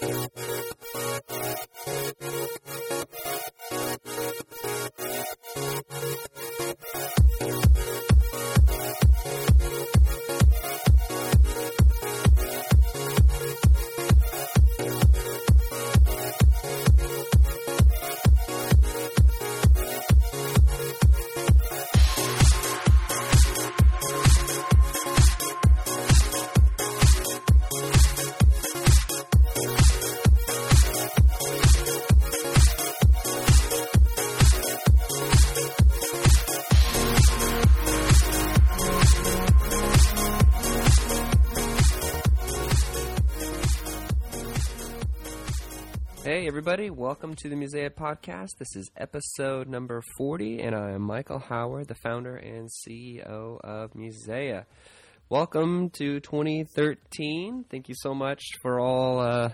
Hey, everybody, welcome to the Musea Podcast. This is episode number 40, and I am Michael Howard, the founder and CEO of Musea. Welcome to 2013. Thank you so much for all uh,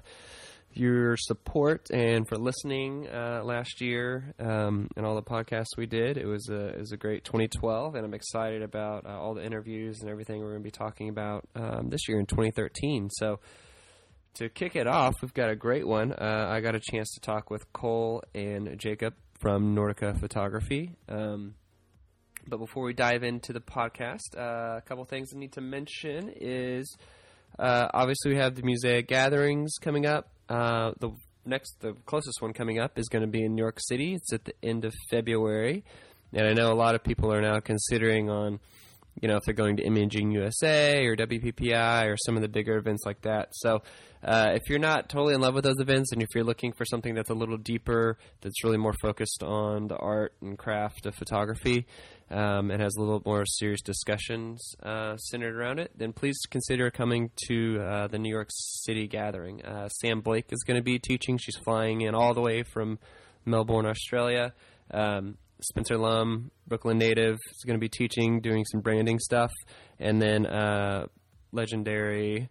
your support and for listening uh, last year um, and all the podcasts we did. It was a, it was a great 2012, and I'm excited about uh, all the interviews and everything we're going to be talking about um, this year in 2013. So, to kick it off, we've got a great one. Uh, I got a chance to talk with Cole and Jacob from Nordica Photography. Um, but before we dive into the podcast, uh, a couple things I need to mention is uh, obviously we have the Musea gatherings coming up. Uh, the next, the closest one coming up is going to be in New York City. It's at the end of February, and I know a lot of people are now considering on you know, if they're going to Imaging USA or WPPI or some of the bigger events like that. So, uh, if you're not totally in love with those events and if you're looking for something that's a little deeper, that's really more focused on the art and craft of photography, um, and has a little more serious discussions uh, centered around it, then please consider coming to uh, the New York City gathering. Uh, Sam Blake is going to be teaching. She's flying in all the way from Melbourne, Australia. Um, Spencer Lum, Brooklyn native, is going to be teaching, doing some branding stuff, and then uh, legendary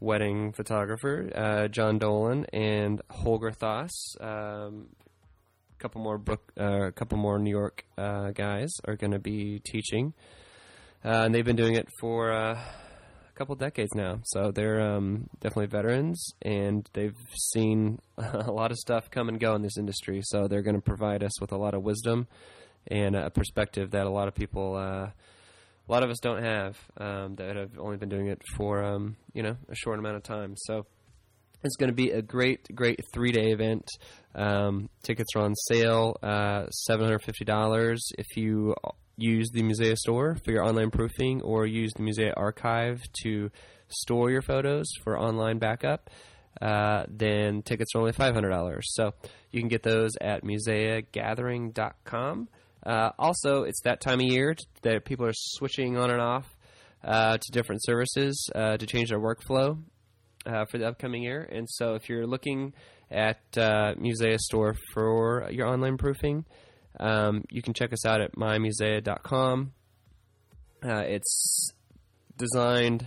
wedding photographer uh, John Dolan and Holger Thoss. Um, a couple more book, uh, a couple more New York uh, guys are going to be teaching, uh, and they've been doing it for uh, couple decades now. So they're um, definitely veterans, and they've seen a lot of stuff come and go in this industry. So they're going to provide us with a lot of wisdom and a perspective that a lot of people, uh, a lot of us don't have um, that have only been doing it for um, you know a short amount of time. So it's going to be a great, great three day event. Um, tickets are on sale, uh, seven hundred fifty dollars if you use the Musea store for your online proofing, or use the Musea archive to store your photos for online backup. Uh, then tickets are only five hundred dollars. So you can get those at museagathering.com. Uh, also, it's that time of year that people are switching on and off uh, to different services uh, to change their workflow uh, for the upcoming year. And so, if you're looking at uh, Musea Store for your online proofing, um, you can check us out at mymusea.com. Uh, it's designed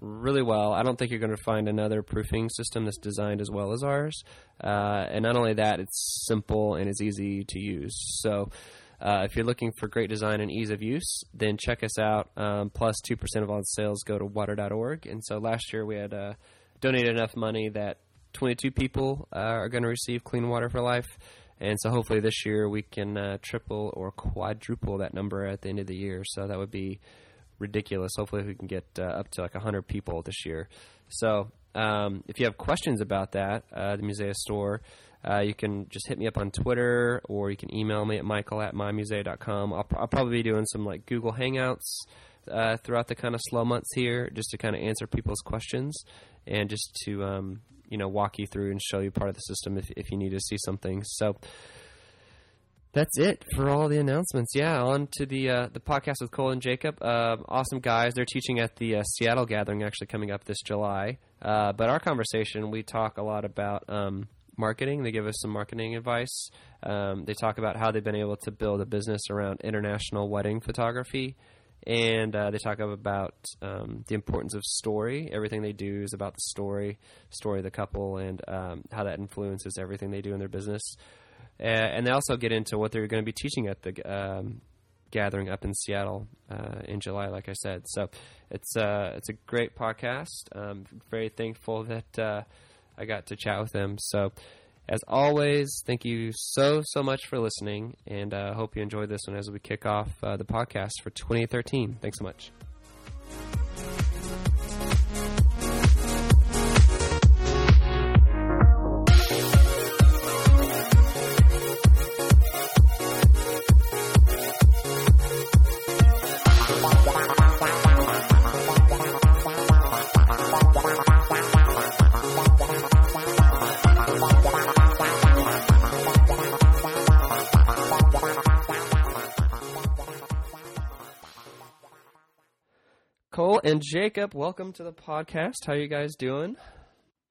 really well. I don't think you're going to find another proofing system that's designed as well as ours. Uh, and not only that, it's simple and it's easy to use. So uh, if you're looking for great design and ease of use, then check us out. Um, plus, 2% of all sales go to water.org. And so last year we had uh, donated enough money that 22 people uh, are going to receive clean water for life. And so hopefully this year we can uh, triple or quadruple that number at the end of the year. So that would be ridiculous. Hopefully we can get uh, up to like 100 people this year. So um, if you have questions about that, uh, the Musea store, uh, you can just hit me up on Twitter or you can email me at michael at mymusea.com. I'll, I'll probably be doing some like Google Hangouts uh, throughout the kind of slow months here just to kind of answer people's questions and just to, um, you know, walk you through and show you part of the system if, if you need to see something. So that's it for all the announcements. Yeah, on to the uh, the podcast with Cole and Jacob. Uh, awesome guys. They're teaching at the uh, Seattle gathering actually coming up this July. Uh, but our conversation, we talk a lot about um, marketing. They give us some marketing advice. Um, they talk about how they've been able to build a business around international wedding photography. And uh, they talk about um, the importance of story. Everything they do is about the story, story of the couple, and um, how that influences everything they do in their business. Uh, and they also get into what they're going to be teaching at the um, gathering up in Seattle uh, in July, like I said. So it's uh, it's a great podcast. I'm very thankful that uh, I got to chat with them. So, as always, thank you so so much for listening, and I uh, hope you enjoyed this one as we kick off uh, the podcast for 2013. Thanks so much. And Jacob, welcome to the podcast. How are you guys doing?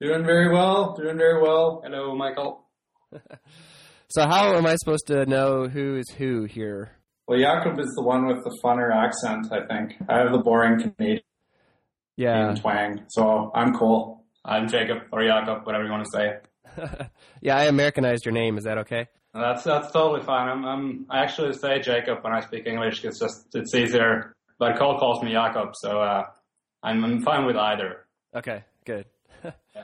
Doing very well. Doing very well. Hello, Michael. so, how am I supposed to know who is who here? Well, Jakob is the one with the funner accent, I think. I have the boring Canadian yeah. twang, so I'm Cole. I'm Jacob or Jakob, whatever you want to say. yeah, I Americanized your name. Is that okay? That's that's totally fine. I'm, I'm I actually say Jacob when I speak English. It's just it's easier but Cole calls me Jakob, so uh, I'm, I'm fine with either. Okay, good. yeah.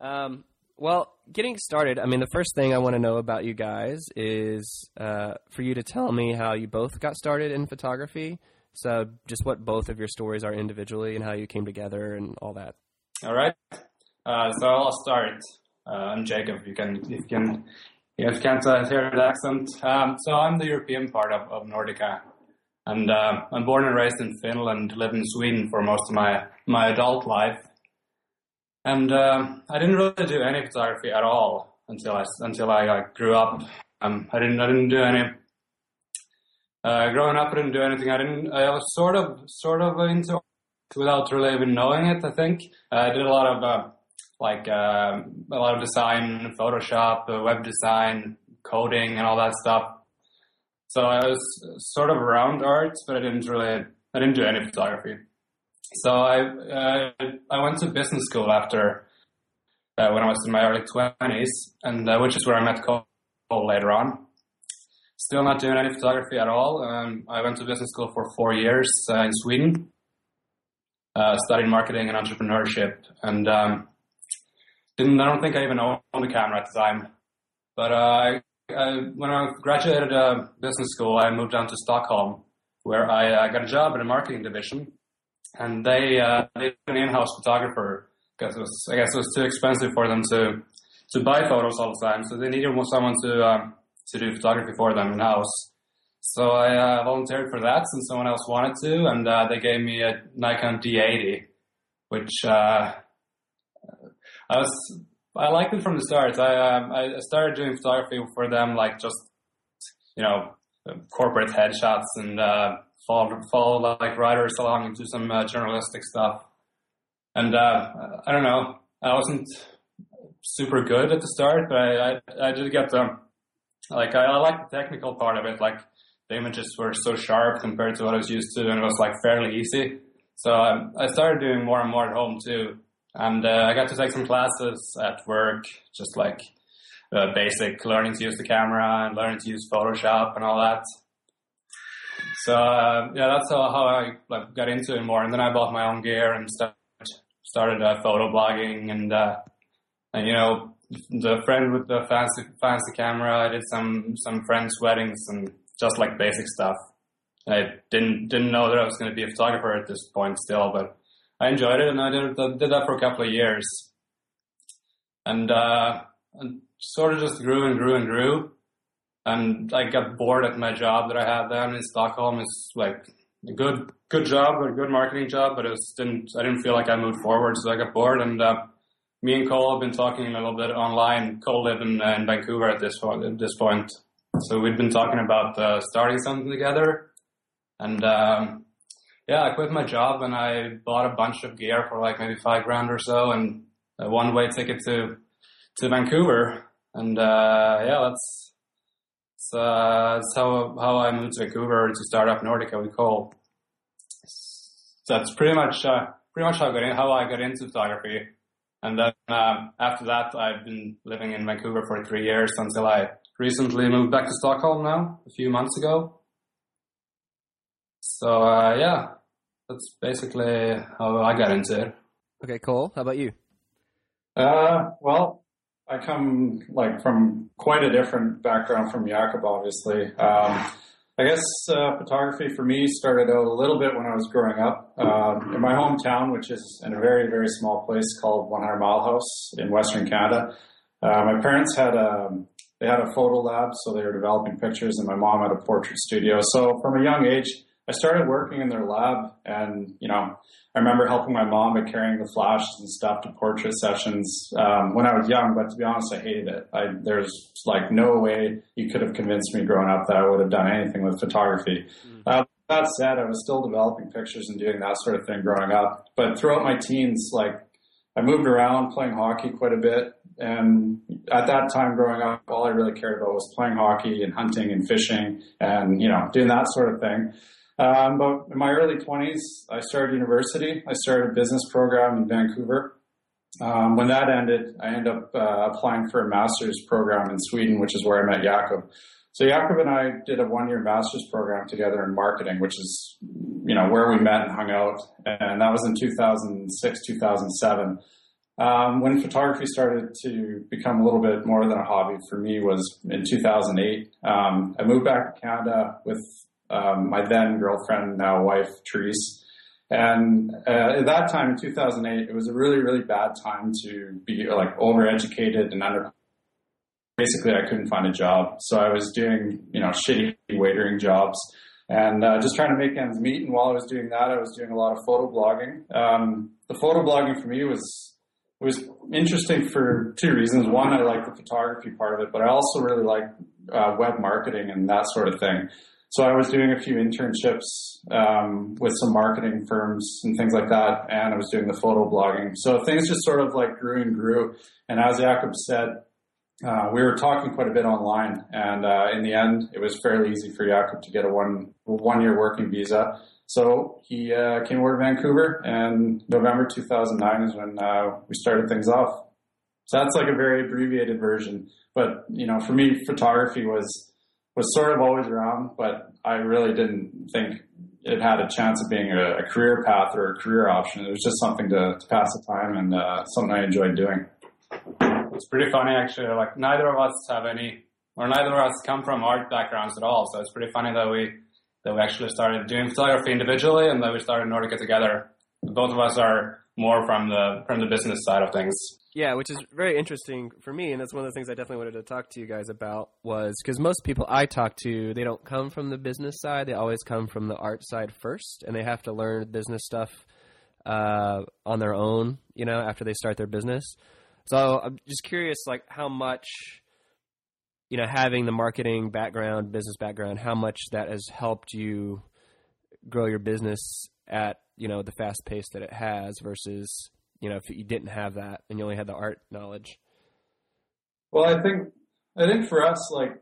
um, well, getting started, I mean, the first thing I want to know about you guys is uh, for you to tell me how you both got started in photography. So, just what both of your stories are individually and how you came together and all that. All right. Uh, so I'll start. Uh, I'm Jacob. You can you can if you can't uh, hear the accent. Um, so I'm the European part of, of Nordica. And uh, I'm born and raised in Finland, lived in Sweden for most of my, my adult life. And uh, I didn't really do any photography at all until I, until I uh, grew up. Um, I didn't, I didn't do any, uh, growing up, I didn't do anything. I didn't, I was sort of, sort of into without really even knowing it, I think. I did a lot of, uh, like, uh, a lot of design, Photoshop, web design, coding and all that stuff so I was sort of around art, but I didn't really, I didn't do any photography. So I, uh, I went to business school after, uh, when I was in my early twenties, and uh, which is where I met Cole later on. Still not doing any photography at all. Um, I went to business school for four years uh, in Sweden. Uh, studied marketing and entrepreneurship, and um, didn't. I don't think I even owned a camera at the time, but uh, Uh, when I graduated uh, business school, I moved down to Stockholm, where I uh, got a job in a marketing division, and they uh, they an in-house photographer because it was I guess it was too expensive for them to to buy photos all the time, so they needed someone to um, to do photography for them in house. So I uh, volunteered for that since someone else wanted to, and uh, they gave me a Nikon D80, which uh, I was I liked it from the start. I um, I started doing photography for them, like just you know corporate headshots and uh, follow follow like writers along and do some uh, journalistic stuff. And uh, I don't know, I wasn't super good at the start, but I I, I did get the like I, I like the technical part of it. Like the images were so sharp compared to what I was used to, and it was like fairly easy. So um, I started doing more and more at home too. And uh, I got to take some classes at work, just like uh, basic learning to use the camera and learning to use Photoshop and all that. So uh, yeah, that's how, how I like, got into it more. And then I bought my own gear and started started uh, photo blogging and uh, and you know the friend with the fancy fancy camera. I did some some friends' weddings and just like basic stuff. I didn't didn't know that I was going to be a photographer at this point still, but I enjoyed it, and I did, did that for a couple of years, and, uh, and sort of just grew and grew and grew, and I got bored at my job that I had then in Stockholm. It's like a good good job, a good marketing job, but it was, didn't I didn't feel like I moved forward, so I got bored, and uh, me and Cole have been talking a little bit online. Cole lived in, uh, in Vancouver at this point, at this point, so we've been talking about uh, starting something together, and. Um, yeah, I quit my job and I bought a bunch of gear for like maybe five grand or so and a one way ticket to to Vancouver. And uh, yeah, that's that's, uh, that's how how I moved to Vancouver to start up Nordica with Cole. So that's pretty much uh, pretty much how I got in, how I got into photography. And then um, after that, I've been living in Vancouver for three years until I recently moved back to Stockholm now, a few months ago. So uh, yeah, that's basically how I got into it. Okay, cool. How about you? Uh, well, I come like from quite a different background from Jakob, obviously. Um, I guess uh, photography for me started out a little bit when I was growing up um, in my hometown, which is in a very, very small place called 100 Mile House in Western Canada. Uh, my parents had a they had a photo lab, so they were developing pictures, and my mom had a portrait studio. So from a young age, I started working in their lab, and you know, I remember helping my mom by carrying the flashes and stuff to portrait sessions um, when I was young. But to be honest, I hated it. I, there's like no way you could have convinced me growing up that I would have done anything with photography. Mm. Uh, that said, I was still developing pictures and doing that sort of thing growing up. But throughout my teens, like I moved around playing hockey quite a bit. And at that time growing up, all I really cared about was playing hockey and hunting and fishing and, you know, doing that sort of thing. Um, but in my early 20s, I started university. I started a business program in Vancouver. Um, when that ended, I ended up uh, applying for a master's program in Sweden, which is where I met Jakob. So Jakob and I did a one-year master's program together in marketing, which is, you know, where we met and hung out. And that was in 2006, 2007. Um, when photography started to become a little bit more than a hobby for me was in 2008. Um, I moved back to Canada with um, my then girlfriend, now wife, Therese. And uh, at that time in 2008, it was a really, really bad time to be like overeducated and under. Basically, I couldn't find a job, so I was doing you know shitty waitering jobs and uh, just trying to make ends meet. And while I was doing that, I was doing a lot of photo blogging. Um, the photo blogging for me was was interesting for two reasons. One, I like the photography part of it, but I also really like uh, web marketing and that sort of thing. So I was doing a few internships um, with some marketing firms and things like that, and I was doing the photo blogging. So things just sort of like grew and grew. And as Jakob said, uh, we were talking quite a bit online, and uh, in the end, it was fairly easy for Jakob to get a one one year working visa. So he uh, came over to Vancouver, and November 2009 is when uh, we started things off. So that's like a very abbreviated version, but you know, for me, photography was was sort of always around, but I really didn't think it had a chance of being a, a career path or a career option. It was just something to, to pass the time and uh, something I enjoyed doing. It's pretty funny actually. Like neither of us have any, or neither of us come from art backgrounds at all. So it's pretty funny that we that we actually started doing photography individually and that we started Nordica together. Both of us are more from the from the business side of things. Yeah, which is very interesting for me, and that's one of the things I definitely wanted to talk to you guys about was because most people I talk to, they don't come from the business side; they always come from the art side first, and they have to learn business stuff uh, on their own, you know, after they start their business. So I'm just curious, like how much, you know, having the marketing background, business background, how much that has helped you grow your business at you know the fast pace that it has versus you know if you didn't have that and you only had the art knowledge? Well i think i think for us like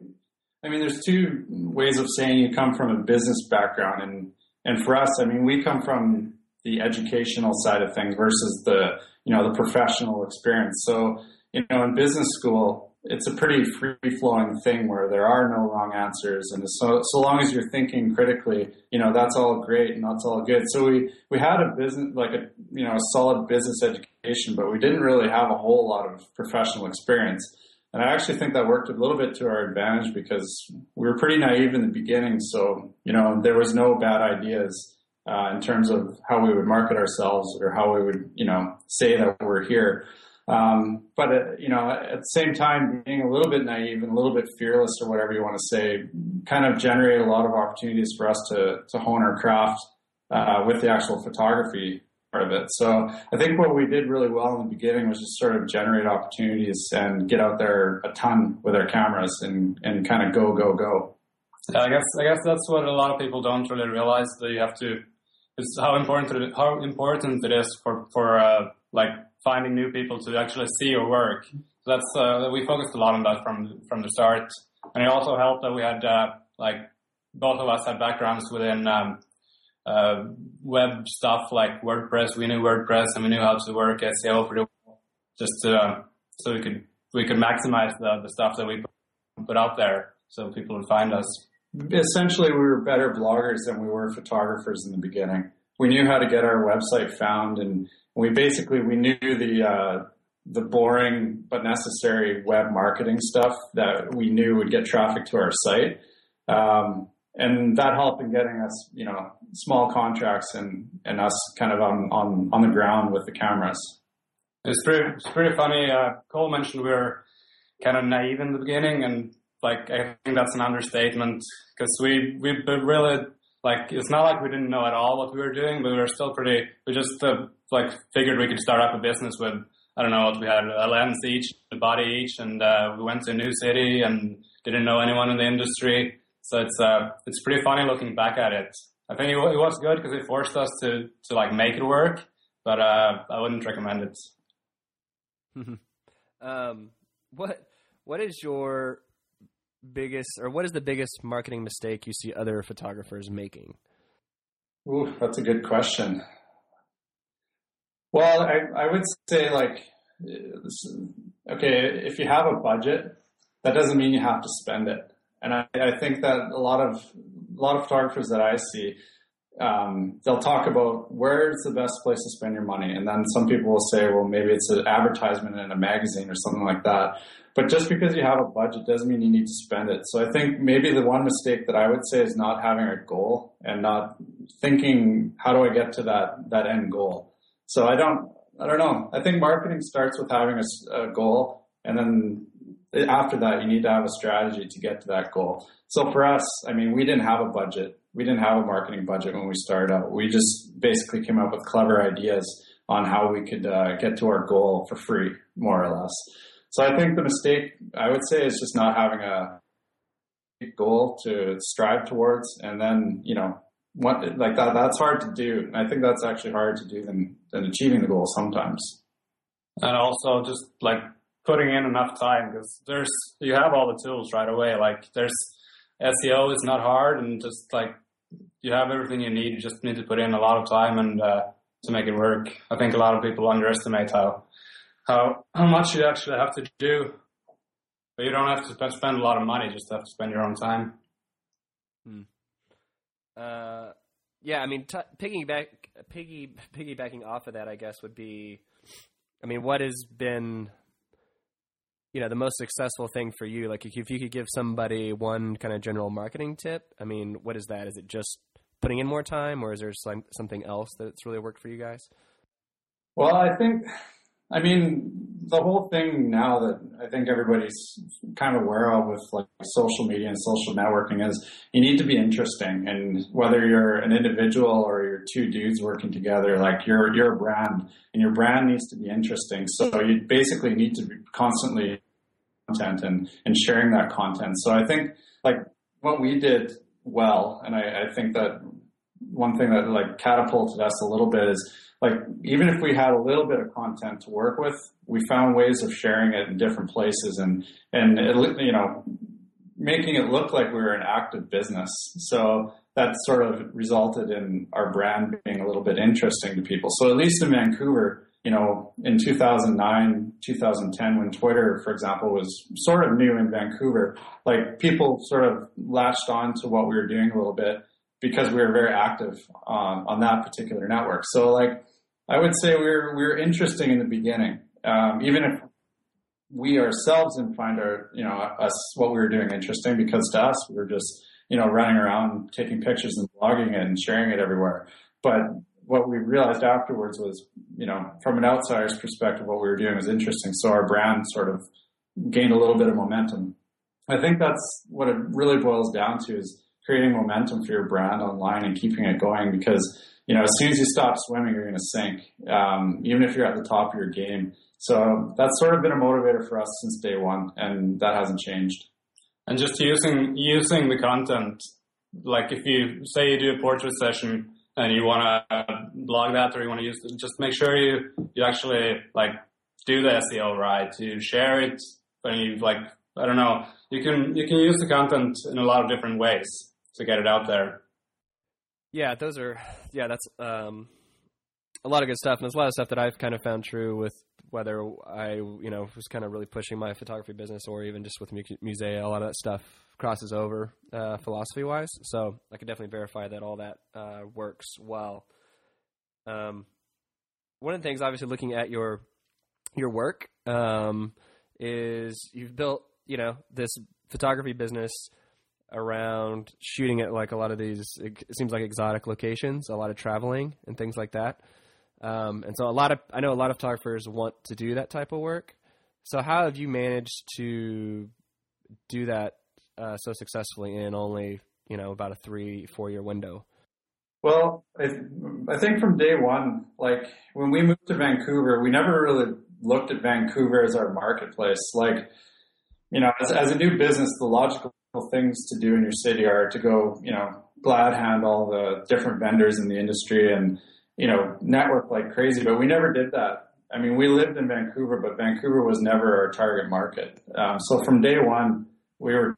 i mean there's two ways of saying you come from a business background and and for us i mean we come from the educational side of things versus the you know the professional experience. So you know in business school it's a pretty free flowing thing where there are no wrong answers, and so so long as you're thinking critically, you know that's all great and that's all good. So we we had a business like a you know a solid business education, but we didn't really have a whole lot of professional experience. And I actually think that worked a little bit to our advantage because we were pretty naive in the beginning. So you know there was no bad ideas. Uh, in terms of how we would market ourselves or how we would, you know, say that we're here. Um, but uh, you know, at the same time, being a little bit naive and a little bit fearless, or whatever you want to say, kind of generated a lot of opportunities for us to to hone our craft uh, with the actual photography part of it. So I think what we did really well in the beginning was just sort of generate opportunities and get out there a ton with our cameras and and kind of go go go. I guess I guess that's what a lot of people don't really realize that you have to. It's how important it, how important it is for for uh, like finding new people to actually see your work. So that's uh, we focused a lot on that from from the start, and it also helped that we had uh, like both of us had backgrounds within um, uh, web stuff like WordPress. We knew WordPress and we knew how to work SEO pretty well, just to, uh, so we could we could maximize the, the stuff that we put out there so people would find us. Essentially, we were better bloggers than we were photographers in the beginning. We knew how to get our website found and we basically we knew the uh, the boring but necessary web marketing stuff that we knew would get traffic to our site. Um, and that helped in getting us, you know, small contracts and, and us kind of on, on, on the ground with the cameras. It's pretty, it's pretty funny. Uh, Cole mentioned we were kind of naive in the beginning and like, I think that's an understatement because we, we really like, it's not like we didn't know at all what we were doing, but we were still pretty, we just uh, like figured we could start up a business with, I don't know what we had, a lens each, a body each, and uh, we went to a new city and didn't know anyone in the industry. So it's uh, it's pretty funny looking back at it. I think it, it was good because it forced us to to like make it work, but uh, I wouldn't recommend it. um, what what is your biggest or what is the biggest marketing mistake you see other photographers making? Ooh, that's a good question. Well, I, I would say like, okay, if you have a budget, that doesn't mean you have to spend it. And I, I think that a lot of a lot of photographers that I see, um, they'll talk about where's the best place to spend your money, and then some people will say, well, maybe it's an advertisement in a magazine or something like that. But just because you have a budget doesn't mean you need to spend it. So I think maybe the one mistake that I would say is not having a goal and not thinking, how do I get to that that end goal? So I don't, I don't know. I think marketing starts with having a, a goal, and then after that, you need to have a strategy to get to that goal. So for us, I mean, we didn't have a budget. We didn't have a marketing budget when we started out. We just basically came up with clever ideas on how we could uh, get to our goal for free, more or less. So I think the mistake I would say is just not having a goal to strive towards, and then you know what like that that's hard to do. I think that's actually harder to do than than achieving the goal sometimes. And also just like putting in enough time because there's you have all the tools right away. Like there's SEO is not hard, and just like you have everything you need. You just need to put in a lot of time and uh, to make it work. I think a lot of people underestimate how how how much you actually have to do, but you don't have to spend a lot of money. You just have to spend your own time. Hmm. Uh, yeah, I mean, t- piggyback, piggy, piggybacking off of that, I guess would be, I mean, what has been you know the most successful thing for you like if you could give somebody one kind of general marketing tip i mean what is that is it just putting in more time or is there some, something else that's really worked for you guys well i think i mean the whole thing now that i think everybody's kind of aware of with like social media and social networking is you need to be interesting and whether you're an individual or you're two dudes working together like you're you're a brand and your brand needs to be interesting so you basically need to be constantly content and, and sharing that content. So I think like what we did well, and I, I think that one thing that like catapulted us a little bit is like even if we had a little bit of content to work with, we found ways of sharing it in different places and and it, you know making it look like we were an active business. So that sort of resulted in our brand being a little bit interesting to people. So at least in Vancouver, you know, in 2009, 2010, when Twitter, for example, was sort of new in Vancouver, like people sort of latched on to what we were doing a little bit because we were very active um, on that particular network. So, like, I would say we were we were interesting in the beginning, um, even if we ourselves didn't find our, you know, us what we were doing interesting because to us we were just, you know, running around taking pictures and blogging it and sharing it everywhere. But what we realized afterwards was, you know, from an outsider's perspective, what we were doing was interesting. So our brand sort of gained a little bit of momentum. I think that's what it really boils down to is creating momentum for your brand online and keeping it going because, you know, as soon as you stop swimming, you're going to sink, um, even if you're at the top of your game. So that's sort of been a motivator for us since day one, and that hasn't changed. And just using using the content, like if you say you do a portrait session and you want to blog that or you want to use just make sure you, you actually like do the SEO right, to share it and you like, I don't know, you can, you can use the content in a lot of different ways to get it out there. Yeah, those are, yeah, that's, um, a lot of good stuff. And there's a lot of stuff that I've kind of found true with whether I, you know, was kind of really pushing my photography business or even just with Musea, a lot of that stuff crosses over uh, philosophy wise. So I can definitely verify that all that uh, works well. Um, one of the things, obviously, looking at your your work um, is you've built you know this photography business around shooting at like a lot of these it seems like exotic locations a lot of traveling and things like that. Um, and so a lot of i know a lot of photographers want to do that type of work. So how have you managed to do that uh, so successfully in only you know about a three four year window? Well I, I think from day one like when we moved to vancouver we never really looked at vancouver as our marketplace. Like you know as, as a new business the logical things to do in your city are to go you know glad hand all the different vendors in the industry and you know network like crazy but we never did that I mean, we lived in Vancouver, but Vancouver was never our target market. Um, so from day one, we were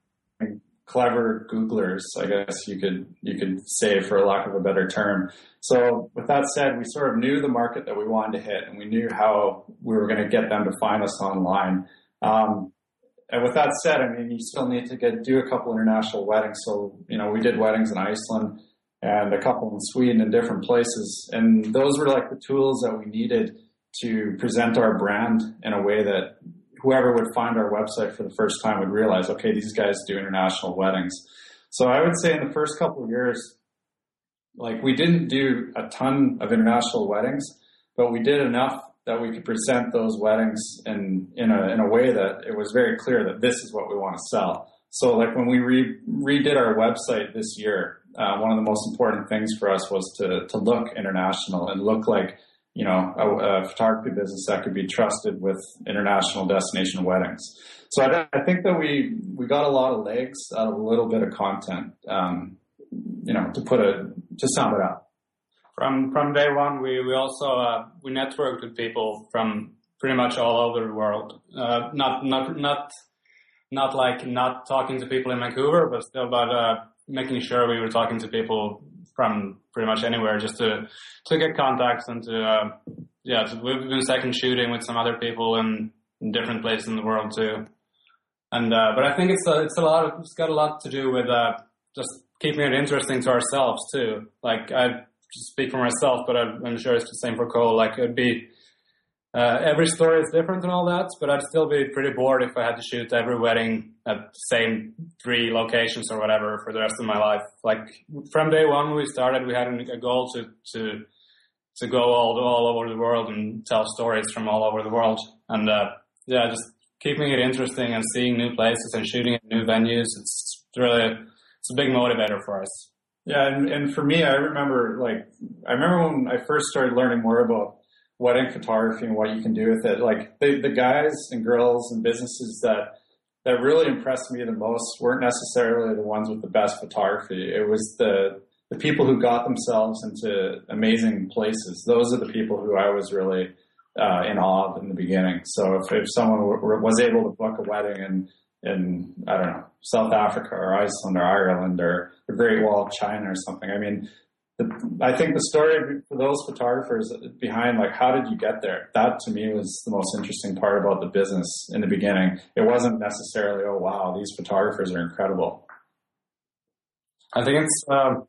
clever Googlers, I guess you could you could say, for lack of a better term. So with that said, we sort of knew the market that we wanted to hit, and we knew how we were going to get them to find us online. Um, and with that said, I mean, you still need to get do a couple international weddings. So you know, we did weddings in Iceland and a couple in Sweden and different places, and those were like the tools that we needed to present our brand in a way that whoever would find our website for the first time would realize, okay, these guys do international weddings. So I would say in the first couple of years, like we didn't do a ton of international weddings, but we did enough that we could present those weddings in in a in a way that it was very clear that this is what we want to sell. So like when we re- redid our website this year, uh, one of the most important things for us was to to look international and look like you know, a, a, photography business that could be trusted with international destination weddings. So I, I, think that we we got a lot of legs out of a little bit of content, um, you know, to put a to sum it up. From from day one, we we also uh, we networked with people from pretty much all over the world. Uh, not not not not like not talking to people in Vancouver, but still, but uh, making sure we were talking to people from pretty much anywhere just to to get contacts and to uh, yeah to, we've been second shooting with some other people in, different places in the world too and uh, but I think it's a, it's a lot of, it's got a lot to do with uh, just keeping it interesting to ourselves too like I speak for myself but I'm sure it's the same for Cole like it'd be uh, every story is different and all that, but I'd still be pretty bored if I had to shoot every wedding at the same three locations or whatever for the rest of my life. Like from day one we started, we had a goal to to to go all all over the world and tell stories from all over the world. And uh, yeah, just keeping it interesting and seeing new places and shooting at new venues. It's really it's a big motivator for us. Yeah, and, and for me, I remember like I remember when I first started learning more about wedding photography and what you can do with it. Like the, the guys and girls and businesses that that really impressed me the most weren't necessarily the ones with the best photography. It was the the people who got themselves into amazing places. Those are the people who I was really uh, in awe of in the beginning. So if, if someone w- was able to book a wedding in in I don't know South Africa or Iceland or Ireland or the Great Wall of China or something, I mean the, I think the story for those photographers behind, like, how did you get there? That to me was the most interesting part about the business in the beginning. It wasn't necessarily, oh, wow, these photographers are incredible. I think it's um,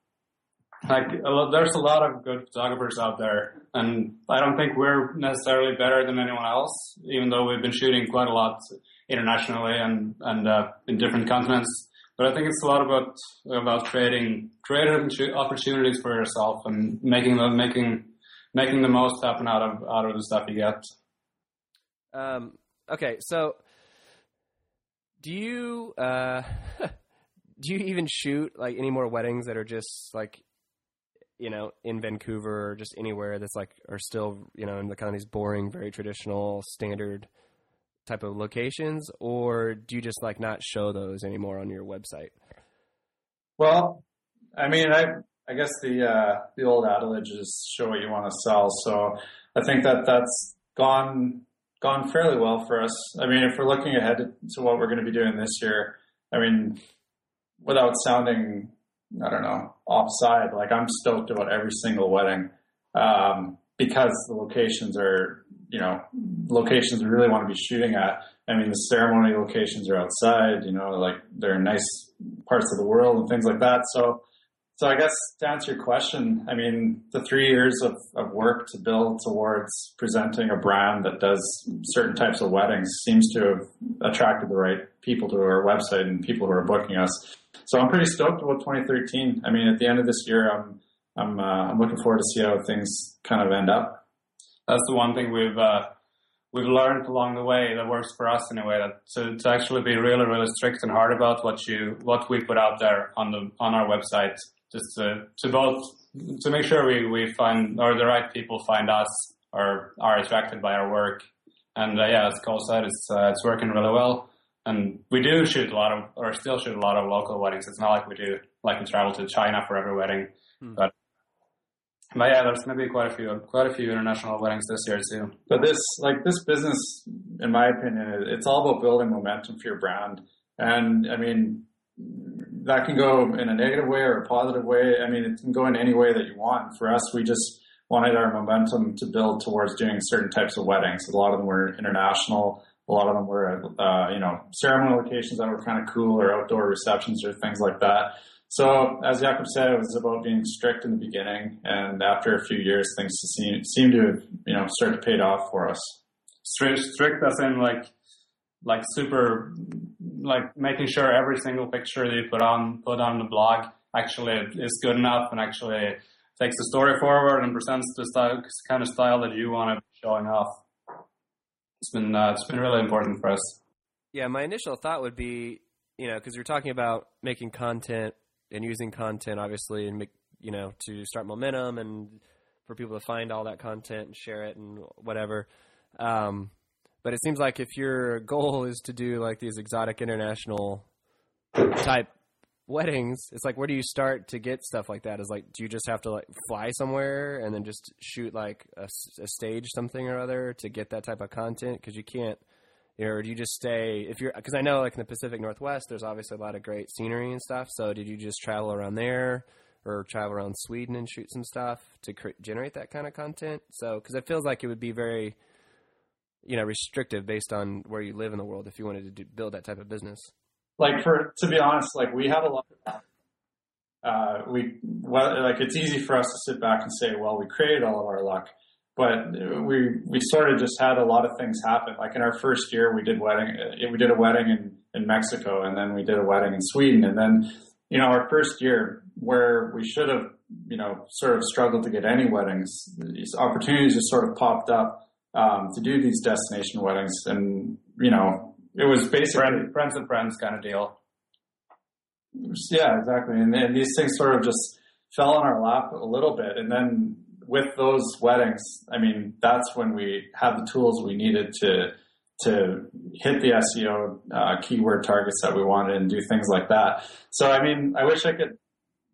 like there's a lot of good photographers out there, and I don't think we're necessarily better than anyone else, even though we've been shooting quite a lot internationally and and uh, in different continents. But I think it's a lot about about creating creative opportunities for yourself and making the making making the most happen out of out of the stuff you get. Um, okay, so do you uh, do you even shoot like any more weddings that are just like you know in Vancouver or just anywhere that's like are still you know in the kind of these boring, very traditional, standard type of locations, or do you just like not show those anymore on your website? Well, I mean, I I guess the uh, the old adage is show what you want to sell. So I think that that's gone gone fairly well for us. I mean, if we're looking ahead to what we're going to be doing this year, I mean, without sounding I don't know offside, like I'm stoked about every single wedding um, because the locations are you know, locations we really want to be shooting at. I mean, the ceremony locations are outside, you know, like they're nice parts of the world and things like that. So So I guess to answer your question, I mean, the three years of, of work to build towards presenting a brand that does certain types of weddings seems to have attracted the right people to our website and people who are booking us. So I'm pretty stoked about 2013. I mean, at the end of this year, I'm I'm uh, I'm looking forward to see how things kind of end up. That's the one thing we've uh, we've learned along the way that works for us in a way that to, to actually be really really strict and hard about what you what we put out there on the on our website just to, to both to make sure we, we find or the right people find us or are attracted by our work. And uh, yeah, as Cole said, it's uh, it's working really well. And we do shoot a lot of or still shoot a lot of local weddings. It's not like we do like we travel to China for every wedding, hmm. but but yeah, there's going to be quite a few, quite a few international weddings this year too. But this, like this business, in my opinion, it's all about building momentum for your brand. And I mean, that can go in a negative way or a positive way. I mean, it can go in any way that you want. For us, we just wanted our momentum to build towards doing certain types of weddings. A lot of them were international. A lot of them were, uh, you know, ceremony locations that were kind of cool or outdoor receptions or things like that. So, as Jakob said, it was about being strict in the beginning, and after a few years, things seem seem to have, you know start to pay off for us. Strict, strict as in like like super like making sure every single picture that you put on put on the blog actually is good enough and actually takes the story forward and presents the style, kind of style that you want to be showing off. It's been uh, it's been really important for us. Yeah, my initial thought would be, you know, because you're talking about making content and using content, obviously, and you know to start momentum and for people to find all that content and share it and whatever. Um, but it seems like if your goal is to do like these exotic international type weddings, it's like where do you start to get stuff like that? Is like do you just have to like fly somewhere and then just shoot like a, a stage something or other to get that type of content? Because you can't, or do you just stay if you're? Because I know like in the Pacific Northwest, there's obviously a lot of great scenery and stuff. So did you just travel around there? Or travel around Sweden and shoot some stuff to cre- generate that kind of content. So, because it feels like it would be very you know restrictive based on where you live in the world if you wanted to do, build that type of business like for to be honest like we had a lot of uh, we well, like it's easy for us to sit back and say well we created all of our luck but we we sort of just had a lot of things happen like in our first year we did wedding uh, we did a wedding in in Mexico and then we did a wedding in Sweden and then you know our first year where we should have you know sort of struggled to get any weddings these opportunities just sort of popped up um, to do these destination weddings, and you know, it was basically friends, friends and friends kind of deal. Yeah, exactly. And, and these things sort of just fell on our lap a little bit, and then with those weddings, I mean, that's when we had the tools we needed to to hit the SEO uh, keyword targets that we wanted and do things like that. So, I mean, I wish I could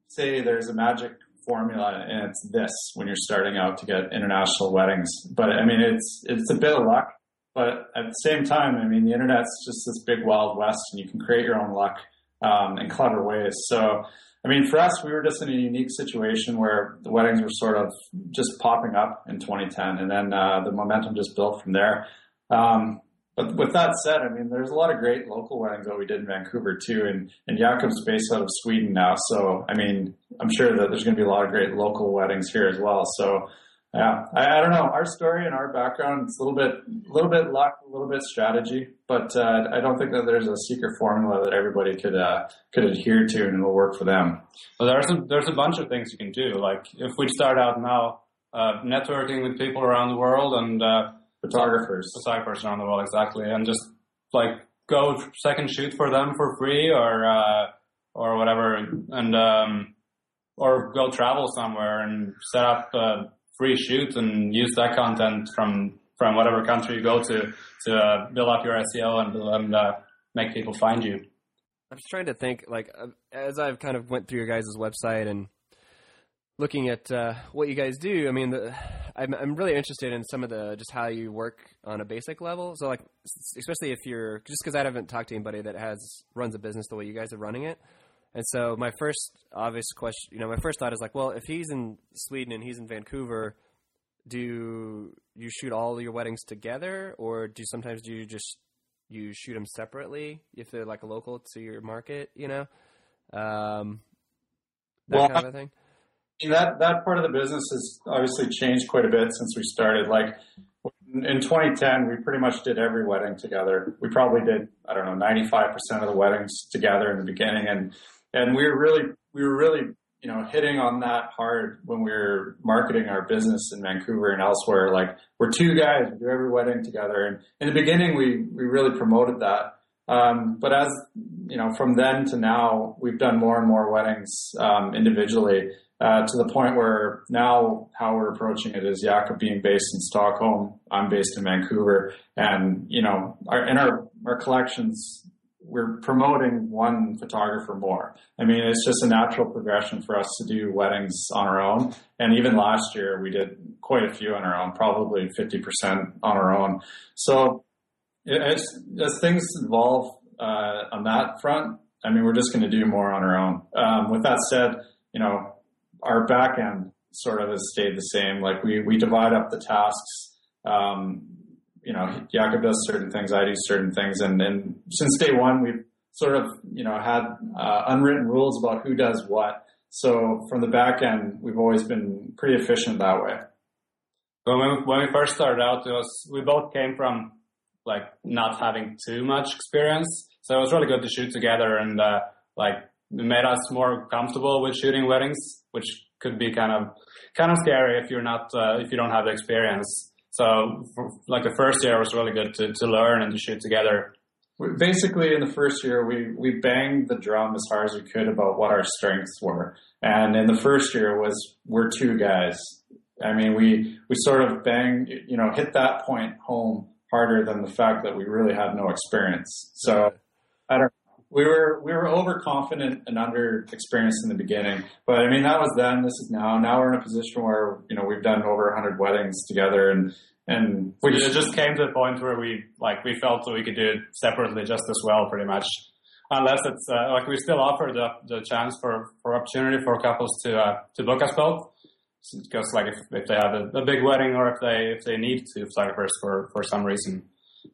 say there's a magic formula and it's this when you're starting out to get international weddings. But I mean, it's, it's a bit of luck, but at the same time, I mean, the internet's just this big wild west and you can create your own luck, um, in clever ways. So, I mean, for us, we were just in a unique situation where the weddings were sort of just popping up in 2010 and then, uh, the momentum just built from there. Um, but with that said, I mean, there's a lot of great local weddings that we did in Vancouver too, and and Jakob's based out of Sweden now, so I mean, I'm sure that there's going to be a lot of great local weddings here as well. So, yeah, I, I don't know. Our story and our background, it's a little bit, a little bit luck, a little bit strategy, but uh, I don't think that there's a secret formula that everybody could uh, could adhere to and it'll work for them. Well, there's a, there's a bunch of things you can do. Like if we start out now, uh, networking with people around the world and uh, photographers, photographers around the world, exactly, and just like go second shoot for them for free or uh, or whatever, and um, or go travel somewhere and set up a free shoot and use that content from from whatever country you go to to uh, build up your SEO and, and uh, make people find you. I'm just trying to think, like, uh, as I've kind of went through your guys' website and looking at uh, what you guys do, I mean, the, I'm, I'm really interested in some of the just how you work on a basic level. So, like, especially if you're just because I haven't talked to anybody that has runs a business the way you guys are running it. And so, my first obvious question, you know, my first thought is like, well, if he's in Sweden and he's in Vancouver, do you shoot all your weddings together, or do sometimes do you just you shoot them separately if they're like local to your market? You know. Um, that Well, kind of a thing. that that part of the business has obviously changed quite a bit since we started. Like in 2010, we pretty much did every wedding together. We probably did I don't know 95% of the weddings together in the beginning, and and we were really we were really you know hitting on that hard when we were marketing our business in Vancouver and elsewhere. Like we're two guys, we do every wedding together, and in the beginning we we really promoted that. Um, but as you know, from then to now, we've done more and more weddings um, individually uh, to the point where now how we're approaching it is Jakob being based in Stockholm, I'm based in Vancouver, and you know, our, in our our collections, we're promoting one photographer more. I mean, it's just a natural progression for us to do weddings on our own. And even last year, we did quite a few on our own, probably 50% on our own. So as, as things evolve uh, on that front, I mean, we're just going to do more on our own. Um, with that said, you know, our back end sort of has stayed the same. Like we, we divide up the tasks. Um, you know, Jakob does certain things, I do certain things. And, and since day one, we've sort of, you know, had uh, unwritten rules about who does what. So from the back end, we've always been pretty efficient that way. When we, when we first started out, it was, we both came from like not having too much experience. So it was really good to shoot together and, uh, like it made us more comfortable with shooting weddings, which could be kind of, kind of scary if you're not, uh, if you don't have the experience. So for, like the first year was really good to, to learn and to shoot together. Basically, in the first year, we, we banged the drum as hard as we could about what our strengths were. And in the first year was, we're two guys. I mean, we, we sort of banged, you know, hit that point home harder than the fact that we really had no experience. So I don't, we were, we were overconfident and under experienced in the beginning, but I mean, that was then, this is now, now we're in a position where, you know, we've done over hundred weddings together and, and we it just came to the point where we, like, we felt that we could do it separately just as well, pretty much. Unless it's, uh, like, we still offer the, the chance for, for opportunity for couples to, uh, to book us both because like if, if they have a, a, big wedding or if they if they need to photographers for for some reason.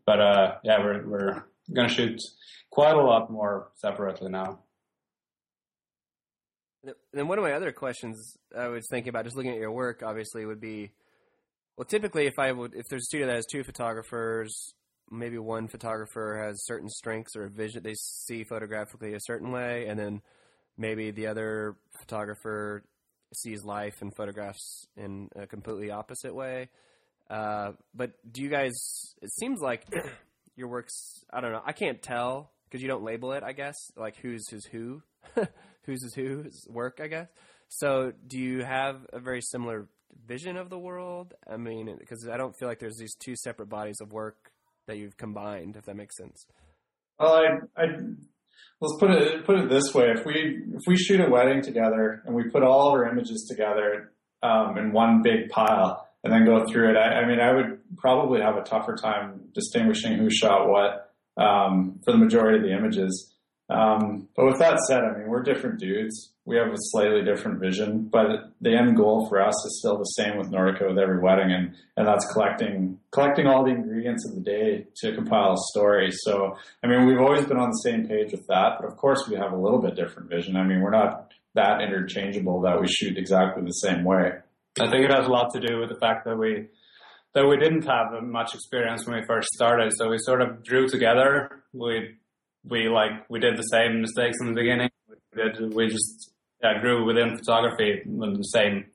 But uh, yeah, we're we're gonna shoot quite a lot more separately now. Then one of my other questions I was thinking about, just looking at your work, obviously would be, well, typically if I would if there's a studio that has two photographers, maybe one photographer has certain strengths or a vision they see photographically a certain way, and then maybe the other photographer sees life and photographs in a completely opposite way. Uh, but do you guys? It seems like your works. I don't know. I can't tell because you don't label it. I guess like who's his who, who's his who's work. I guess. So do you have a very similar vision of the world? I mean, because I don't feel like there's these two separate bodies of work that you've combined. If that makes sense. Well, I, I let's put it put it this way: if we if we shoot a wedding together and we put all our images together um, in one big pile and then go through it, I, I, mean, I would probably have a tougher time distinguishing who shot what um, for the majority of the images. Um, but with that said, I mean, we're different dudes. We have a slightly different vision, but the end goal for us is still the same with Nordica with every wedding, and, and that's collecting collecting all the ingredients of the day to compile a story. So, I mean, we've always been on the same page with that, but of course, we have a little bit different vision. I mean, we're not that interchangeable that we shoot exactly the same way. I think it has a lot to do with the fact that we that we didn't have much experience when we first started, so we sort of drew together. We we like we did the same mistakes in the beginning. We did we just yeah, grew within photography the same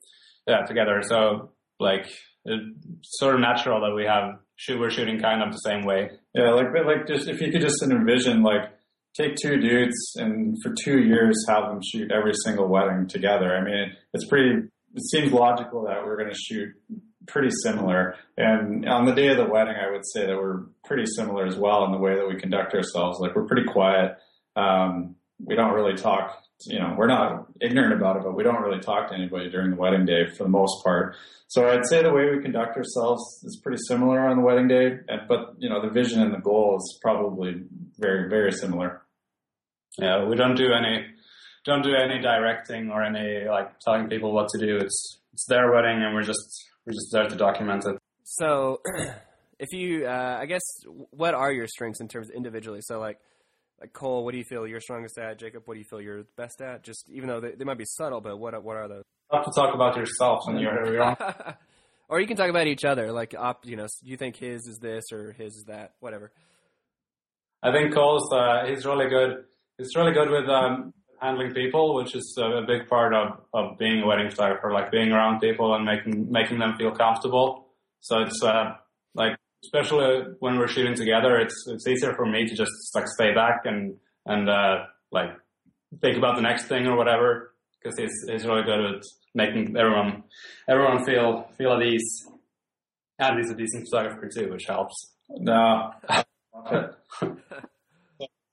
yeah together. So like it's sort of natural that we have we're shooting kind of the same way. Yeah, like but like just if you could just envision like take two dudes and for two years have them shoot every single wedding together. I mean, it's pretty. It seems logical that we're going to shoot pretty similar. And on the day of the wedding, I would say that we're pretty similar as well in the way that we conduct ourselves. Like we're pretty quiet. Um, we don't really talk. You know, we're not ignorant about it, but we don't really talk to anybody during the wedding day for the most part. So I'd say the way we conduct ourselves is pretty similar on the wedding day, but you know, the vision and the goal is probably very, very similar. Yeah, we don't do any don't do any directing or any like telling people what to do. It's it's their wedding, and we're just we're just there to document it. So, if you, uh, I guess, what are your strengths in terms of individually? So, like, like Cole, what do you feel you're strongest at? Jakob, what do you feel you're best at? Just even though they, they might be subtle, but what what are those? You have to talk about yourself when you're, you're or you can talk about each other. Like, op, you know, you think his is this or his is that, whatever. I think Cole's uh, he's really good. He's really good with um, handling people, which is a big part of, of being a wedding photographer, like being around people and making making them feel comfortable. So it's uh, like especially when we're shooting together, it's it's easier for me to just like stay back and and uh, like think about the next thing or whatever because he's he's really good at making everyone everyone feel feel at ease. And he's a decent photographer too, which helps. No.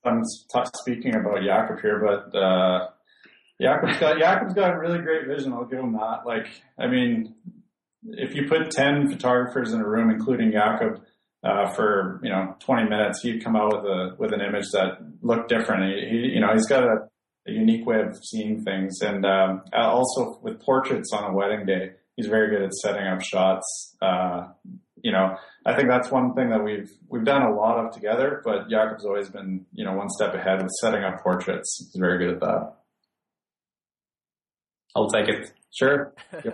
I'm t- speaking about Jakob here, but uh, Jakob's got Jakob's got a really great vision. I'll give him that. Like, I mean, if you put ten photographers in a room, including Jakob, uh, for you know 20 minutes, he'd come out with a with an image that looked different. He, he you know, he's got a, a, unique way of seeing things, and um, also with portraits on a wedding day, he's very good at setting up shots. Uh, you know, I think that's one thing that we've we've done a lot of together. But Jakob's always been you know one step ahead with setting up portraits. He's very good at that. I'll take it. Sure.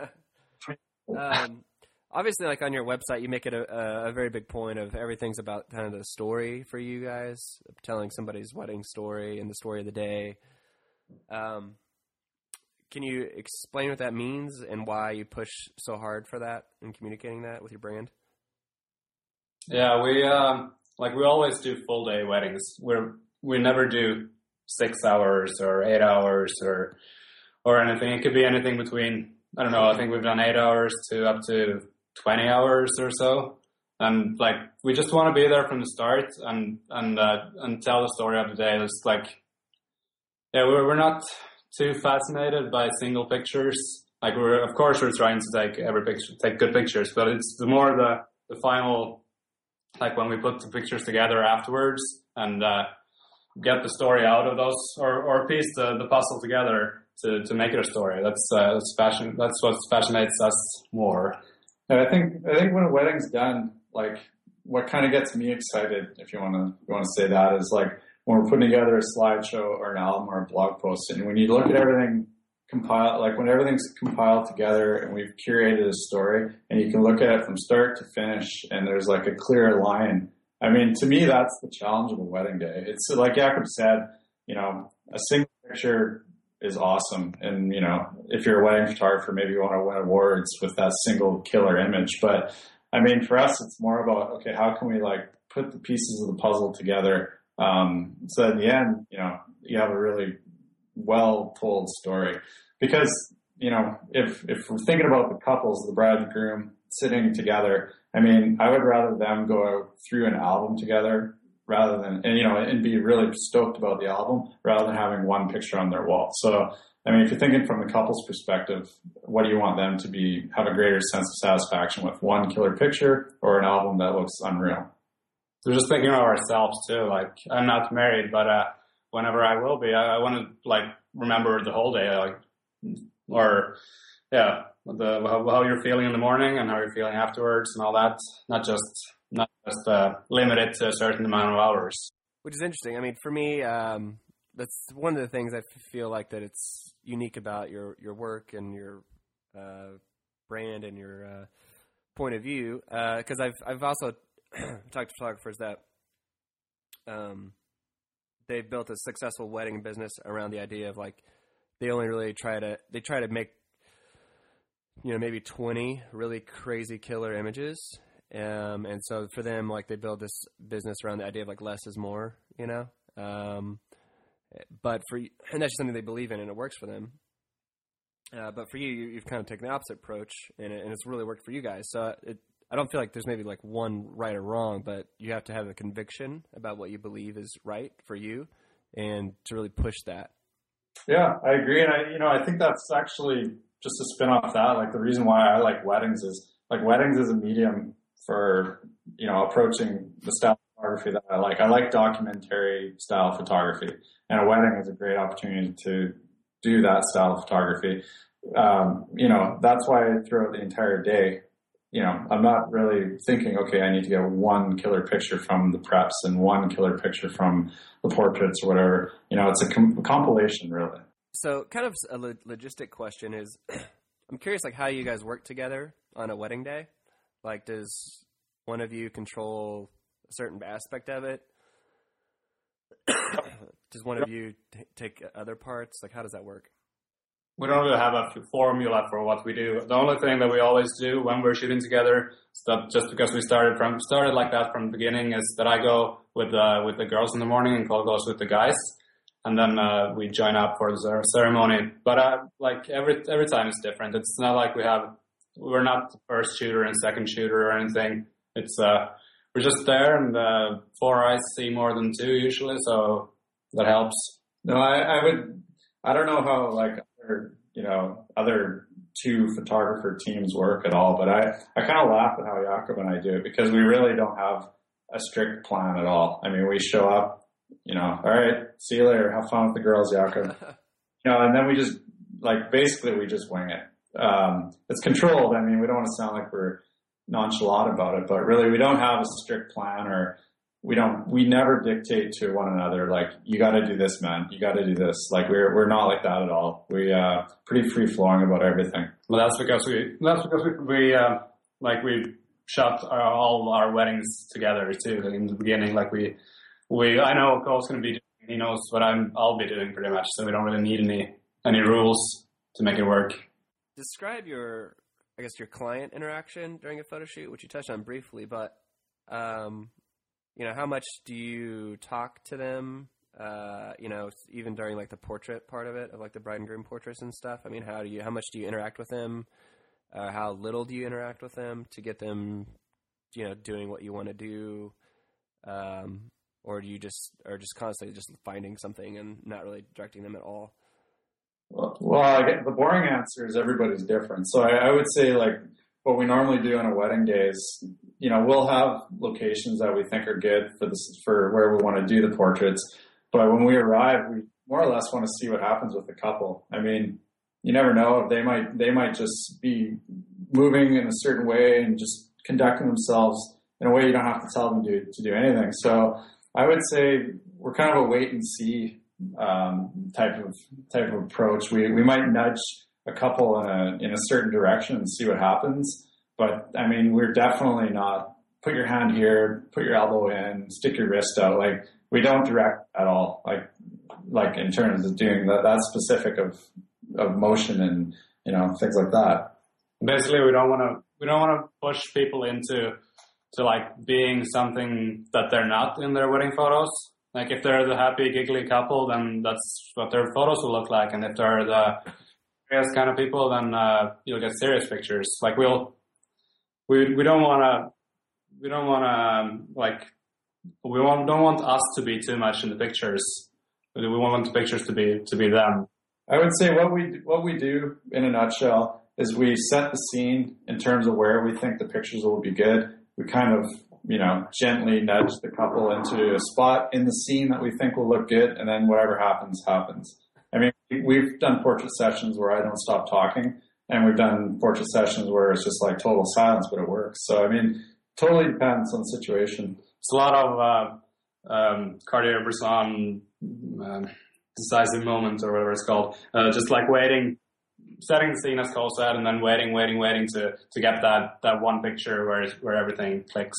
um, obviously, like on your website, you make it a, a very big point of everything's about kind of the story for you guys, telling somebody's wedding story and the story of the day. Um, can you explain what that means and why you push so hard for that and communicating that with your brand? Yeah, we um, like we always do full day weddings. We're we never do six hours or eight hours or or anything. It could be anything between I don't know. I think we've done eight hours to up to twenty hours or so. And like we just want to be there from the start and and uh, and tell the story of the day. It's like yeah, we're we're not too fascinated by single pictures. Like we're of course we're trying to take every picture, take good pictures, but it's the more the the final like when we put the pictures together afterwards and uh, get the story out of those or, or piece the, the puzzle together to, to make it a story. That's uh, that's fashion. That's what fascinates us more. And I think I think when a wedding's done, like what kind of gets me excited, if you want to you want to say that, is like when we're putting together a slideshow or an album or a blog post, and when you look at everything compiled, like when everything's compiled together and we've curated a story and you can look at it from start to finish and there's like a clear line. I mean, to me, that's the challenge of a wedding day. It's like Jakob said, you know, a single picture is awesome. And, you know, if you're a wedding photographer, maybe you want to win awards with that single killer image. But I mean, for us, it's more about, okay, how can we like put the pieces of the puzzle together? Um, so in the end, you know, you have a really well told story. Because, you know, if, if we're thinking about the couples, the bride and groom sitting together, I mean, I would rather them go through an album together rather than, and, you know, and be really stoked about the album rather than having one picture on their wall. So, I mean, if you're thinking from the couple's perspective, what do you want them to be, have a greater sense of satisfaction with one killer picture or an album that looks unreal? We're just thinking of ourselves too. Like, I'm not married, but, uh, whenever I will be, I, I want to like remember the whole day, like, or yeah, the how, how, you're feeling in the morning and how you're feeling afterwards and all that. Not just not just uh, limited to a certain amount of hours. Which is interesting. I mean, for me, um, that's one of the things I feel like that it's unique about your your work and your uh, brand and your uh, point of view. Because uh, I've I've also talked to photographers that um, they've built a successful wedding business around the idea of like they only really try to they try to make you know maybe 20 really crazy killer images. Um, and so for them like they build this business around the idea of like less is more you know? Um, but for and that's just something they believe in and it works for them. Uh, but for you, you have kind of taken the opposite approach and, it, and it's really worked for you guys. So it, I don't feel like there's maybe like one right or wrong, but you have to have a conviction about what you believe is right for you, and to really push that. Yeah, I agree, and I you know I think that's actually just to spin off that. Like the reason why I like weddings is like weddings is a medium for you know approaching the style photography that I like. I like documentary style photography, and a wedding is a great opportunity to do that style of photography. Um, you know, that's why throughout the entire day, you know, I'm not really thinking, okay, I need to get one killer picture from the preps and one killer picture from the portraits or whatever. You know, it's a, com- compilation, really. So, kind of a lo- logistic question is, I'm curious, like how you guys work together on a wedding day. Like, does one of you control a certain aspect of it? does one of you t- take other parts? Like, how does that work? We don't really have a formula for what we do. The only thing that we always do when we're shooting together, that just because we started from started like that from the beginning, is that I go with the with the girls in the morning and Cole goes with the guys, and then uh, we join up for the ceremony. But uh, like every every time it's different. It's not like we have we're not the first shooter and second shooter or anything. It's uh we're just there, and uh, four eyes see more than two usually, so that helps. No, I, I would. I don't know how like other, you know, other two photographer teams work at all, but I, I kind of laugh at how Jakob and I do it because we really don't have a strict plan at all. I mean, we show up, you know, all right, see you later, have fun with the girls, Jakob. you know, and then we just, like, basically we just wing it. Um, it's controlled. I mean, we don't want to sound like we're nonchalant about it, but really we don't have a strict plan or we don't we never dictate to one another like you got to do this man. You got to do this. Like we're we're not like that at all. We uh pretty free flowing about everything. Well that's because we that's because we, we uh, like we shot our, all our weddings together too in the beginning. Like we we i know cole's going to be doing he knows what i'm i'll be doing pretty much so we don't really need any any rules to make it work. Describe your i guess your client interaction during a photo shoot which you touched on briefly but um you know, how much do you talk to them? Uh, you know, even during like the portrait part of it, of like the bride and groom portraits and stuff. I mean, how do you, how much do you interact with them? Uh, how little do you interact with them to get them, you know, doing what you want to do? Um, or do you just are just constantly just finding something and not really directing them at all? Well, well the boring answer is everybody's different. So I, I would say like what we normally do on a wedding day is, you know, we'll have locations that we think are good for this for where we want to do the portraits. But when we arrive, we more or less want to see what happens with the couple. I mean, you never know. If they might they might just be moving in a certain way and just conducting themselves in a way you don't have to tell them to to do anything. So I would say we're kind of a wait and see um, type of type of approach. We we might nudge a couple in a in a certain direction and see what happens. But I mean, we're definitely not put your hand here, put your elbow in, stick your wrist out. Like we don't direct at all. Like like in terms of doing that that specific of of motion and you know things like that. Basically, we don't want to we don't want to push people into to like being something that they're not in their wedding photos. Like if they're the happy, giggly couple, then that's what their photos will look like. And if they're the serious kind of people, then uh, you'll get serious pictures. Like we'll we we don't want to we don't want to um, like we want, don't want us to be too much in the pictures. We want the pictures to be to be them. I would say what we what we do in a nutshell is we set the scene in terms of where we think the pictures will be good. We kind of you know gently nudge the couple into a spot in the scene that we think will look good, and then whatever happens happens. I mean, we've done portrait sessions where I don't stop talking, and we've done portrait sessions where it's just like total silence, but it works. So I mean, totally depends on the situation. It's a lot of uh, um, Cartier-Bresson um, decisive moments or whatever it's called. Uh, just like waiting, setting the scene as Cole said, and then waiting, waiting, waiting to to get that that one picture where where everything clicks.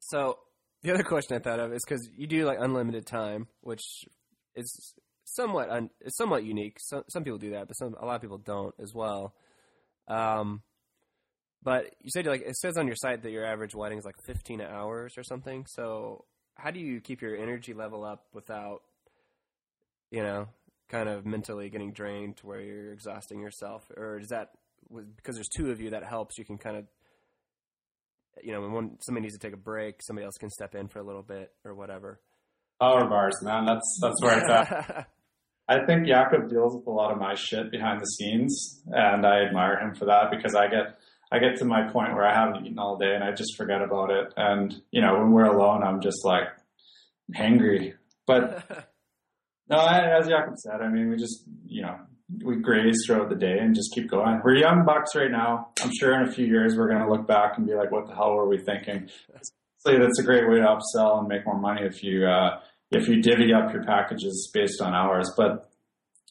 So the other question I thought of is because you do like unlimited time, which is somewhat un, it's somewhat unique. Some some people do that, but some a lot of people don't as well. Um, but you said like it says on your site that your average wedding is like 15 hours or something. So how do you keep your energy level up without, you know, kind of mentally getting drained to where you're exhausting yourself, or is that because there's two of you that helps? You can kind of you know, when one, somebody needs to take a break, somebody else can step in for a little bit or whatever. Power bars, man. That's that's where it's at. I think Jakob deals with a lot of my shit behind the scenes, and I admire him for that because I get I get to my point where I haven't eaten all day and I just forget about it. And you know, when we're alone, I'm just like hangry. But no, I, as Jakob said, I mean, we just you know we graze throughout the day and just keep going. We're young bucks right now. I'm sure in a few years we're going to look back and be like, "What the hell were we thinking?" So that's a great way to upsell and make more money if you uh, if you divvy up your packages based on hours. But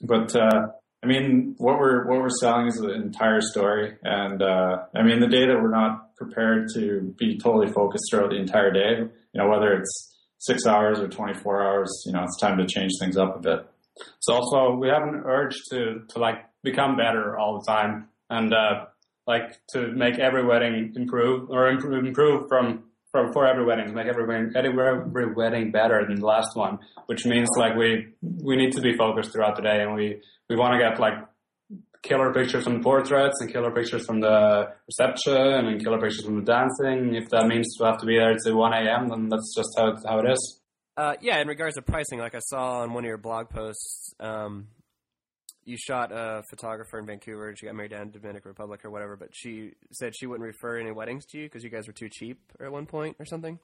but uh, I mean, what we're what we're selling is the entire story, and uh, I mean the day that we're not prepared to be totally focused throughout the entire day, you know, whether it's six hours or 24 hours, you know, it's time to change things up a bit. So also we have an urge to to like become better all the time, and uh, like to make every wedding improve or improve, improve from for every wedding make every wedding, every wedding better than the last one, which means like we we need to be focused throughout the day, and we we want to get like killer pictures from the portraits and killer pictures from the reception and killer pictures from the dancing. If that means to have to be there to 1 a.m., then that's just how it, how it is. Uh, yeah, in regards to pricing, like I saw on one of your blog posts, um, you shot a photographer in Vancouver. And she got married down in Dominican Republic or whatever, but she said she wouldn't refer any weddings to you because you guys were too cheap at one point or something.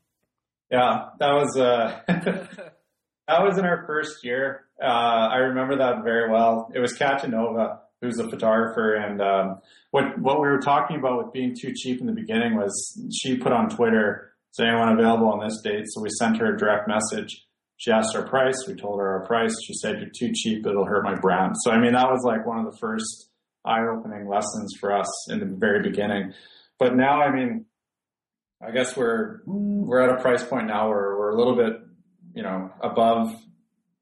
Yeah, that was uh, that was in our first year. Uh, I remember that very well. It was Katanova, who's a photographer, and um, what what we were talking about with being too cheap in the beginning was she put on Twitter, "Is anyone available on this date?" So we sent her a direct message she asked our price. We told her our price. She said, "You're too cheap. It'll hurt my brand." So I mean, that was like one of the first eye-opening lessons for us in the very beginning. But now, I mean, I guess we're we're at a price point now where we're a little bit, you know, above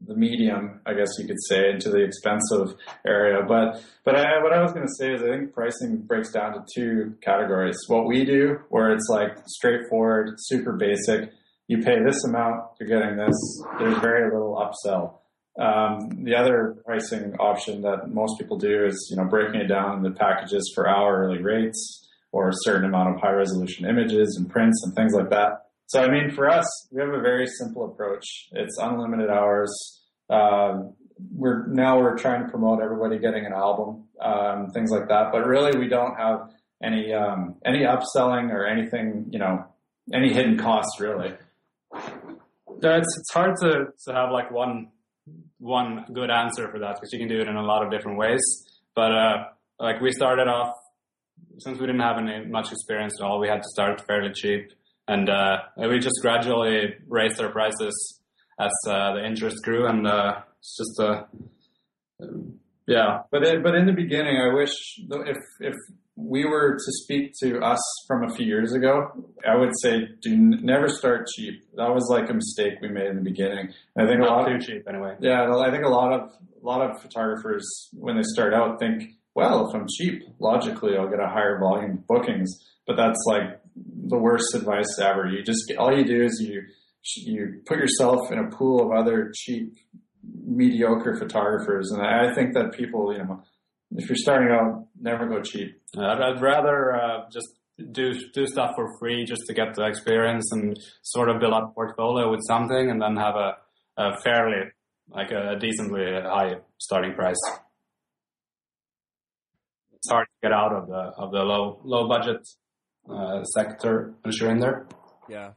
the medium, I guess you could say, into the expensive area. But but I, what I was going to say is I think pricing breaks down to two categories. What we do, where it's like straightforward, super basic, you pay this amount, you're getting this. There's very little upsell. Um, the other pricing option that most people do is, you know, breaking it down into packages for hourly rates or a certain amount of high resolution images and prints and things like that. So, I mean, for us, we have a very simple approach. It's unlimited hours. Um, we're now we're trying to promote everybody getting an album, um, things like that. But really, we don't have any um, any upselling or anything, you know, any hidden costs really. It's it's hard to to have like one one good answer for that because you can do it in a lot of different ways. But uh, like we started off since we didn't have any much experience at all, we had to start fairly cheap, and uh, we just gradually raised our prices as uh, the interest grew, and uh, it's just uh, yeah. But in, but in the beginning, I wish if if we were to speak to us from a few years ago, I would say do never start cheap. That was like a mistake we made in the beginning. I think Not a lot too of, cheap anyway. Yeah, I think a lot of a lot of photographers when they start out think, well, if I'm cheap, logically I'll get a higher volume of bookings. But that's like the worst advice ever. You just all you do is you you put yourself in a pool of other cheap, mediocre photographers, and I think that people, you know if you're starting out, never go cheap. I'd, I'd rather uh, just do do stuff for free just to get the experience and sort of build up a portfolio with something, and then have a, a fairly like a decently high starting price. It's hard to get out of the of the low low budget uh, sector once you're in there. Yeah.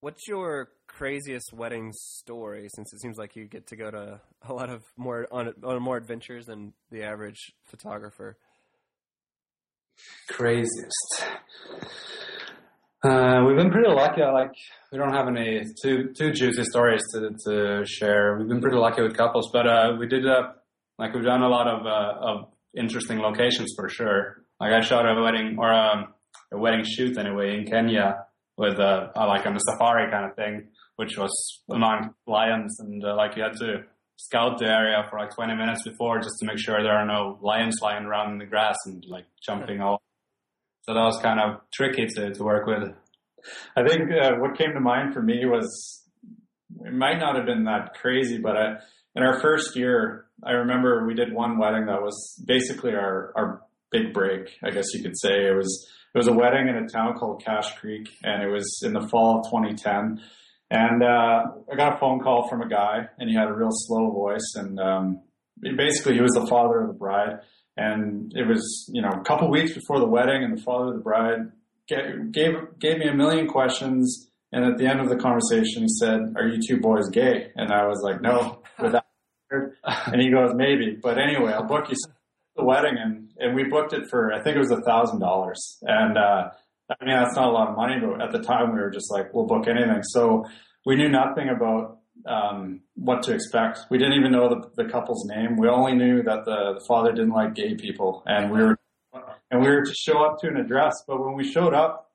What's your craziest wedding story? Since it seems like you get to go to a lot of more on, on more adventures than the average photographer. Craziest. Uh, we've been pretty lucky. Like we don't have any too too juicy stories to to share. We've been pretty lucky with couples, but uh, we did uh, like we've done a lot of uh, of interesting locations for sure. Like I shot a wedding or um, a wedding shoot anyway in Kenya with uh, like on a safari kind of thing, which was among lions, and uh, like you had to scout the area for like 20 minutes before just to make sure there are no lions lying around in the grass and like jumping off. So that was kind of tricky to, to work with. I think uh, what came to mind for me was it might not have been that crazy, but I, in our first year, I remember we did one wedding that was basically our, our big break, I guess you could say. It was it was a wedding in a town called Cache Creek, and it was in the fall of 2010. And uh, I got a phone call from a guy, and he had a real slow voice, and um, basically he was the father of the bride. And it was, you know, a couple weeks before the wedding, and the father of the bride gave gave me a million questions. And at the end of the conversation, he said, "Are you two boys gay?" And I was like, "No." With that, And he goes, maybe. But anyway, I'll book you the wedding and, and we booked it for, I think it was a thousand dollars. And, uh, I mean, that's not a lot of money, but at the time we were just like, we'll book anything. So we knew nothing about, um, what to expect. We didn't even know the, the couple's name. We only knew that the, the father didn't like gay people and we were, and we were to show up to an address. But when we showed up,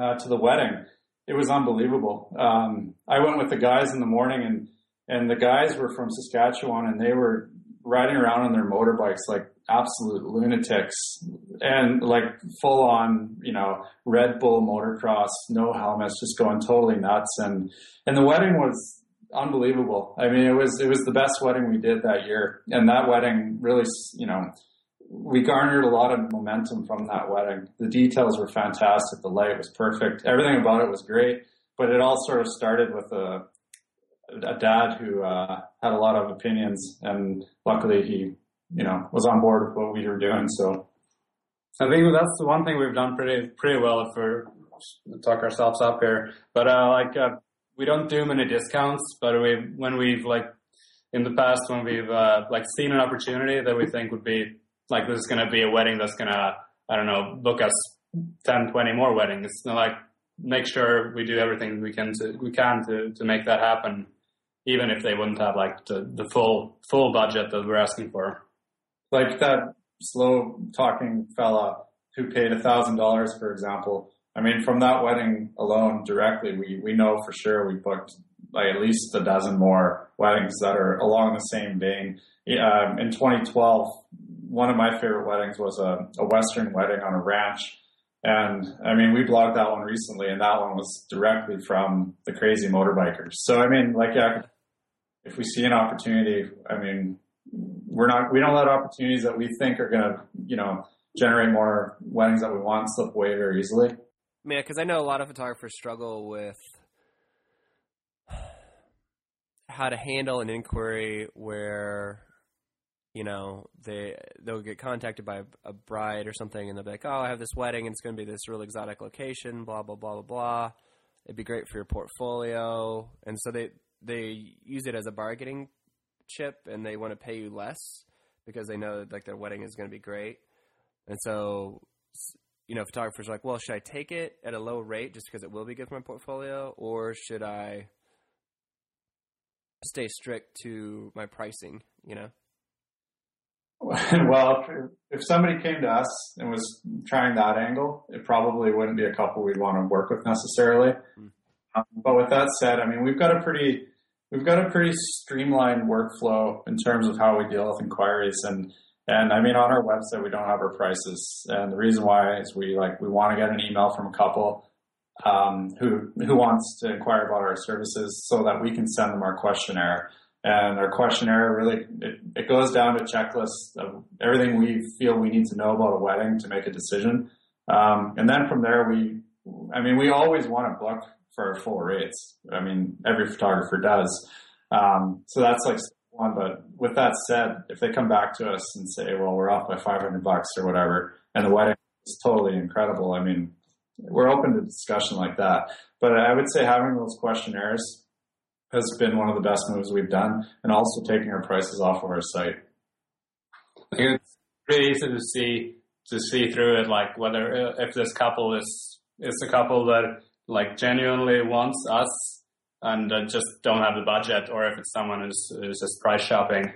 uh, to the wedding, it was unbelievable. Um, I went with the guys in the morning and, and the guys were from Saskatchewan and they were riding around on their motorbikes like absolute lunatics and like full on, you know, Red Bull motocross, no helmets, just going totally nuts. And, and the wedding was unbelievable. I mean, it was, it was the best wedding we did that year. And that wedding really, you know, we garnered a lot of momentum from that wedding. The details were fantastic. The light was perfect. Everything about it was great. But it all sort of started with a, a dad who uh, had a lot of opinions, and luckily he, you know, was on board with what we were doing. So I think that's the one thing we've done pretty pretty well for talk ourselves up here. But uh, like uh, we don't do many discounts, but we when we've like in the past when we've uh, like seen an opportunity that we think would be like this is going to be a wedding that's going to I don't know book us 10, 20 more weddings. It's like make sure we do everything we can to we can to to make that happen even if they wouldn't have like the, the full full budget that we're asking for. Like that slow talking fella who paid a thousand dollars, for example. I mean, from that wedding alone, directly, we we know for sure we booked like at least a dozen more weddings that are along the same vein. Um, in 2012, one of my favorite weddings was a, a Western wedding on a ranch. And I mean, we blogged that one recently, and that one was directly from the crazy motorbikers. So I mean, like, yeah, if we see an opportunity, I mean, we're not, we don't let opportunities that we think are going to, you know, generate more weddings that we want slip away very easily. Yeah, because I know a lot of photographers struggle with how to handle an inquiry where you know they they'll get contacted by a bride or something and they'll be like oh i have this wedding and it's going to be this real exotic location blah blah blah blah blah it'd be great for your portfolio and so they they use it as a bargaining chip and they want to pay you less because they know that, like their wedding is going to be great. And so, you know, photographers are like, well, should I take it at a low rate just because it will be good for my portfolio, or should I stay strict to my pricing? You know. Well, if somebody came to us and was trying that angle, it probably wouldn't be a couple we'd want to work with necessarily. Mm. Um, but with that said, I mean, we've got a pretty we've got a pretty streamlined workflow in terms of how we deal with inquiries. And and I mean on our website we don't have our prices. And the reason why is we like we want to get an email from a couple um, who who wants to inquire about our services so that we can send them our questionnaire. And our questionnaire really it, it goes down to checklists of everything we feel we need to know about a wedding to make a decision. Um, and then from there we I mean we always want to book for full rates. I mean, every photographer does. Um, so that's like one. But with that said, if they come back to us and say, well, we're off by 500 bucks or whatever, and the wedding is totally incredible, I mean, we're open to discussion like that. But I would say having those questionnaires has been one of the best moves we've done, and also taking our prices off of our site. It's pretty easy to see to see through it, like whether if this couple is is a couple that like genuinely wants us and uh, just don't have the budget, or if it's someone who's, who's just price shopping.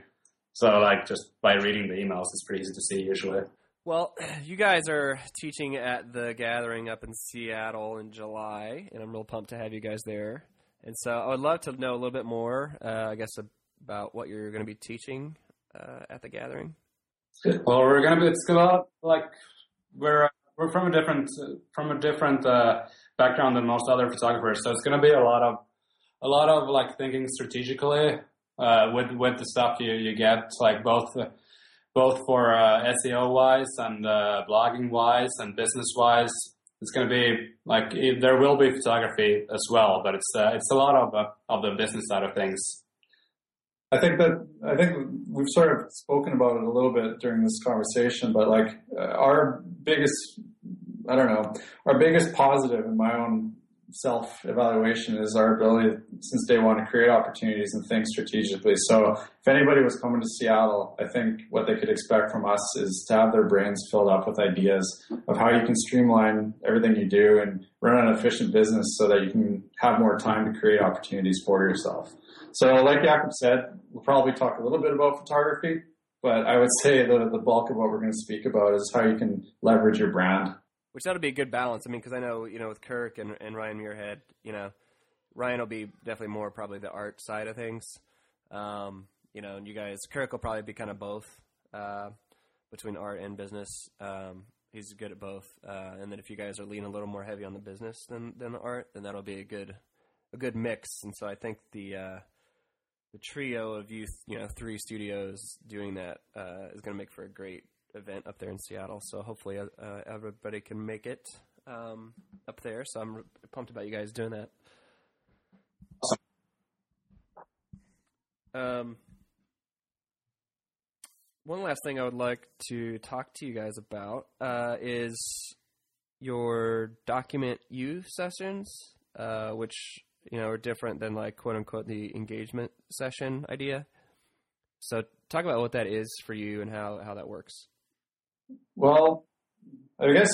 So like just by reading the emails, it's pretty easy to see usually. Well, you guys are teaching at the gathering up in Seattle in July, and I'm real pumped to have you guys there. And so I would love to know a little bit more, uh, I guess, about what you're going to be teaching uh, at the gathering. Well, we're going to be, it's about like, we're, we're from a different, from a different, uh, background than most other photographers. So it's going to be a lot of a lot of like thinking strategically uh, with with the stuff you you get, like both both for uh, SEO wise and uh, blogging wise and business wise. It's going to be like it, there will be photography as well, but it's uh, it's a lot of uh, of the business side of things. I think that I think we've sort of spoken about it a little bit during this conversation, but like uh, our biggest I don't know. Our biggest positive in my own self evaluation is our ability since day one to create opportunities and think strategically. So if anybody was coming to Seattle, I think what they could expect from us is to have their brains filled up with ideas of how you can streamline everything you do and run an efficient business so that you can have more time to create opportunities for yourself. So like Jakob said, we'll probably talk a little bit about photography, but I would say the, the bulk of what we're going to speak about is how you can leverage your brand which that'll be a good balance. I mean, because I know you know with Kirk and, and Ryan Muirhead, you know, Ryan will be definitely more probably the art side of things. Um, you know, and you guys, Kirk will probably be kind of both uh, between art and business. Um, he's good at both, uh, and then if you guys are leaning a little more heavy on the business than than the art, then that'll be a good a good mix. And so I think the uh, the trio of you, you know, three studios doing that uh, is going to make for a great event up there in Seattle. So hopefully uh, everybody can make it um, up there. So I'm pumped about you guys doing that. Um, one last thing I would like to talk to you guys about uh, is your document you sessions, uh, which you know are different than like quote unquote the engagement session idea. So talk about what that is for you and how how that works. Well, I guess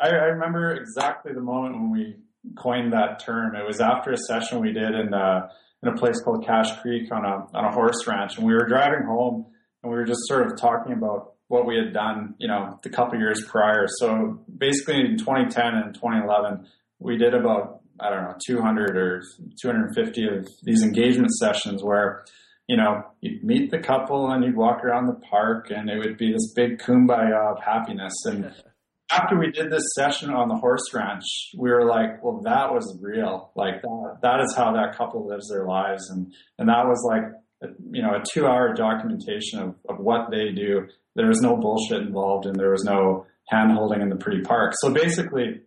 I, I, remember exactly the moment when we coined that term. It was after a session we did in, uh, in a place called Cache Creek on a on a horse ranch, and we were driving home, and we were just sort of talking about what we had done, you know, the couple years prior. So basically, in 2010 and 2011, we did about I don't know 200 or 250 of these engagement sessions where you know, you'd meet the couple and you'd walk around the park and it would be this big kumbaya of happiness. And after we did this session on the horse ranch, we were like, well, that was real. Like that, that is how that couple lives their lives. And, and that was like, a, you know, a two hour documentation of, of what they do. There was no bullshit involved and there was no hand holding in the pretty park. So basically,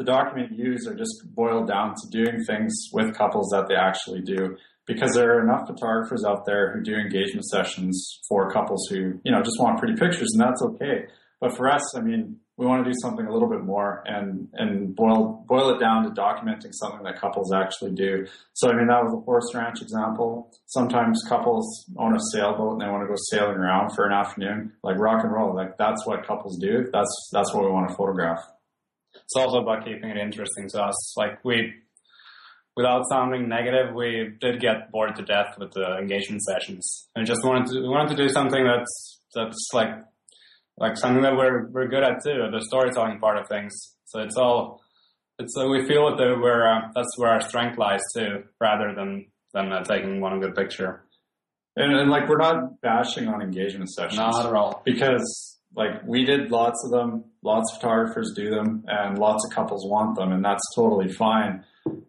the document used are just boiled down to doing things with couples that they actually do because there are enough photographers out there who do engagement sessions for couples who, you know, just want pretty pictures and that's okay. But for us, I mean, we want to do something a little bit more and, and boil, boil it down to documenting something that couples actually do. So, I mean, that was a horse ranch example. Sometimes couples own a sailboat and they want to go sailing around for an afternoon, like rock and roll. Like that's what couples do. That's, that's what we want to photograph. It's also about keeping it interesting to us. Like we, without sounding negative, we did get bored to death with the engagement sessions, and just wanted to we wanted to do something that's that's like like something that we're we're good at too, the storytelling part of things. So it's all it's uh, we feel that we're uh, that's where our strength lies too, rather than than uh, taking one good picture. And, and like we're not bashing on engagement sessions, not at all, because like we did lots of them, lots of photographers do them, and lots of couples want them, and that's totally fine.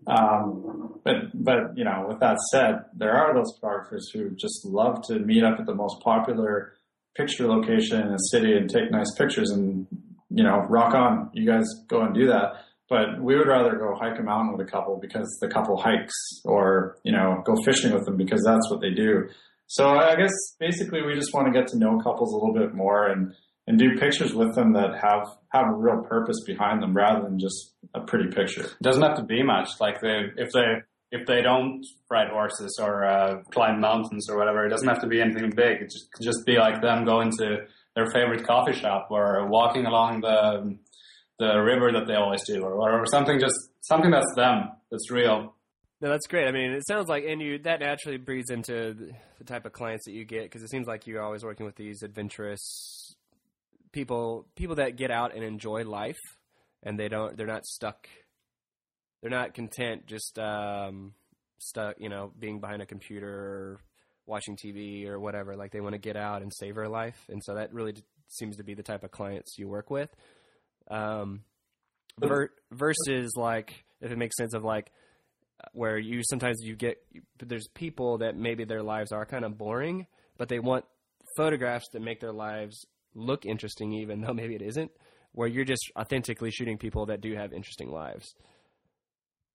Um, but but you know, with that said, there are those photographers who just love to meet up at the most popular picture location in a city and take nice pictures, and you know, rock on. You guys go and do that. But we would rather go hike a mountain with a couple because the couple hikes, or you know, go fishing with them because that's what they do. So I guess basically we just want to get to know couples a little bit more and and do pictures with them that have have a real purpose behind them rather than just a pretty picture. It doesn't have to be much. Like they, if they if they don't ride horses or uh, climb mountains or whatever, it doesn't have to be anything big. It just could just be like them going to their favorite coffee shop or walking along the the river that they always do or, or something just something that's them that's real. No, that's great. I mean, it sounds like, and you that naturally breeds into the type of clients that you get because it seems like you're always working with these adventurous people people that get out and enjoy life and they don't they're not stuck they're not content just um, stuck you know being behind a computer or watching TV or whatever. Like they want to get out and savor life. And so that really seems to be the type of clients you work with. Um, ver- versus like if it makes sense of like where you sometimes you get there's people that maybe their lives are kind of boring but they want photographs that make their lives look interesting, even though maybe it isn't, where you're just authentically shooting people that do have interesting lives.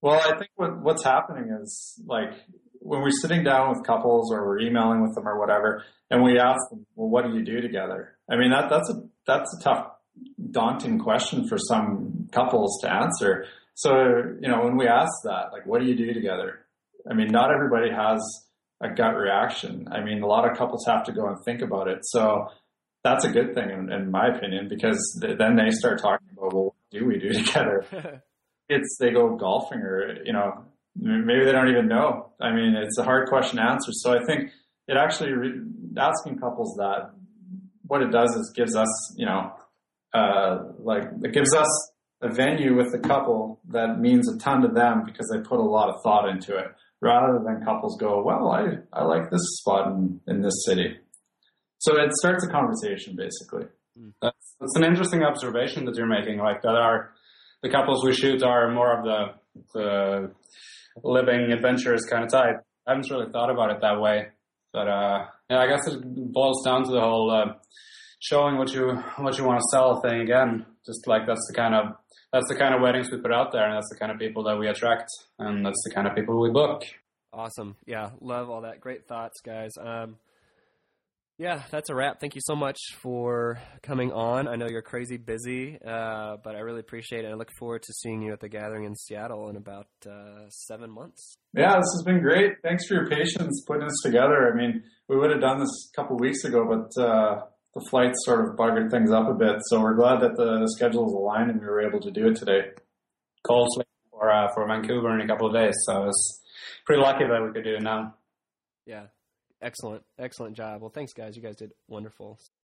Well, I think what, what's happening is like when we're sitting down with couples or we're emailing with them or whatever, and we ask them, "Well, what do you do together?" I mean, that that's a that's a tough, daunting question for some couples to answer. So, you know, when we ask that, like, what do you do together? I mean, not everybody has a gut reaction. I mean, a lot of couples have to go and think about it. So that's a good thing, in, in my opinion, because th- then they start talking about, well, what do we do together? it's they go golfing or, you know, maybe they don't even know. I mean, it's a hard question to answer. So I think it actually, re- asking couples that, what it does is gives us, you know, uh, like it gives us a venue with the couple that means a ton to them because they put a lot of thought into it rather than couples go, well, I, I like this spot in, in this city. So it starts a conversation basically. That's, that's an interesting observation that you're making. Like that are the couples we shoot are more of the, the living adventurous kind of type. I haven't really thought about it that way, but uh, yeah, I guess it boils down to the whole uh, showing what you what you want to sell thing again. Just like that's the kind of that's the kind of weddings we put out there, and that's the kind of people that we attract, and that's the kind of people we book. Awesome. Yeah, love all that. Great thoughts, guys. Um, yeah, that's a wrap. Thank you so much for coming on. I know you're crazy busy, uh, but I really appreciate it. I look forward to seeing you at the gathering in Seattle in about uh, seven months. Yeah, this has been great. Thanks for your patience putting this together. I mean, we would have done this a couple weeks ago, but uh, the flights sort of buggered things up a bit. So we're glad that the schedules aligned and we were able to do it today. Cold for uh, for Vancouver in a couple of days, so I was pretty lucky that we could do it now. Yeah. Excellent. Excellent job. Well, thanks, guys. You guys did wonderful.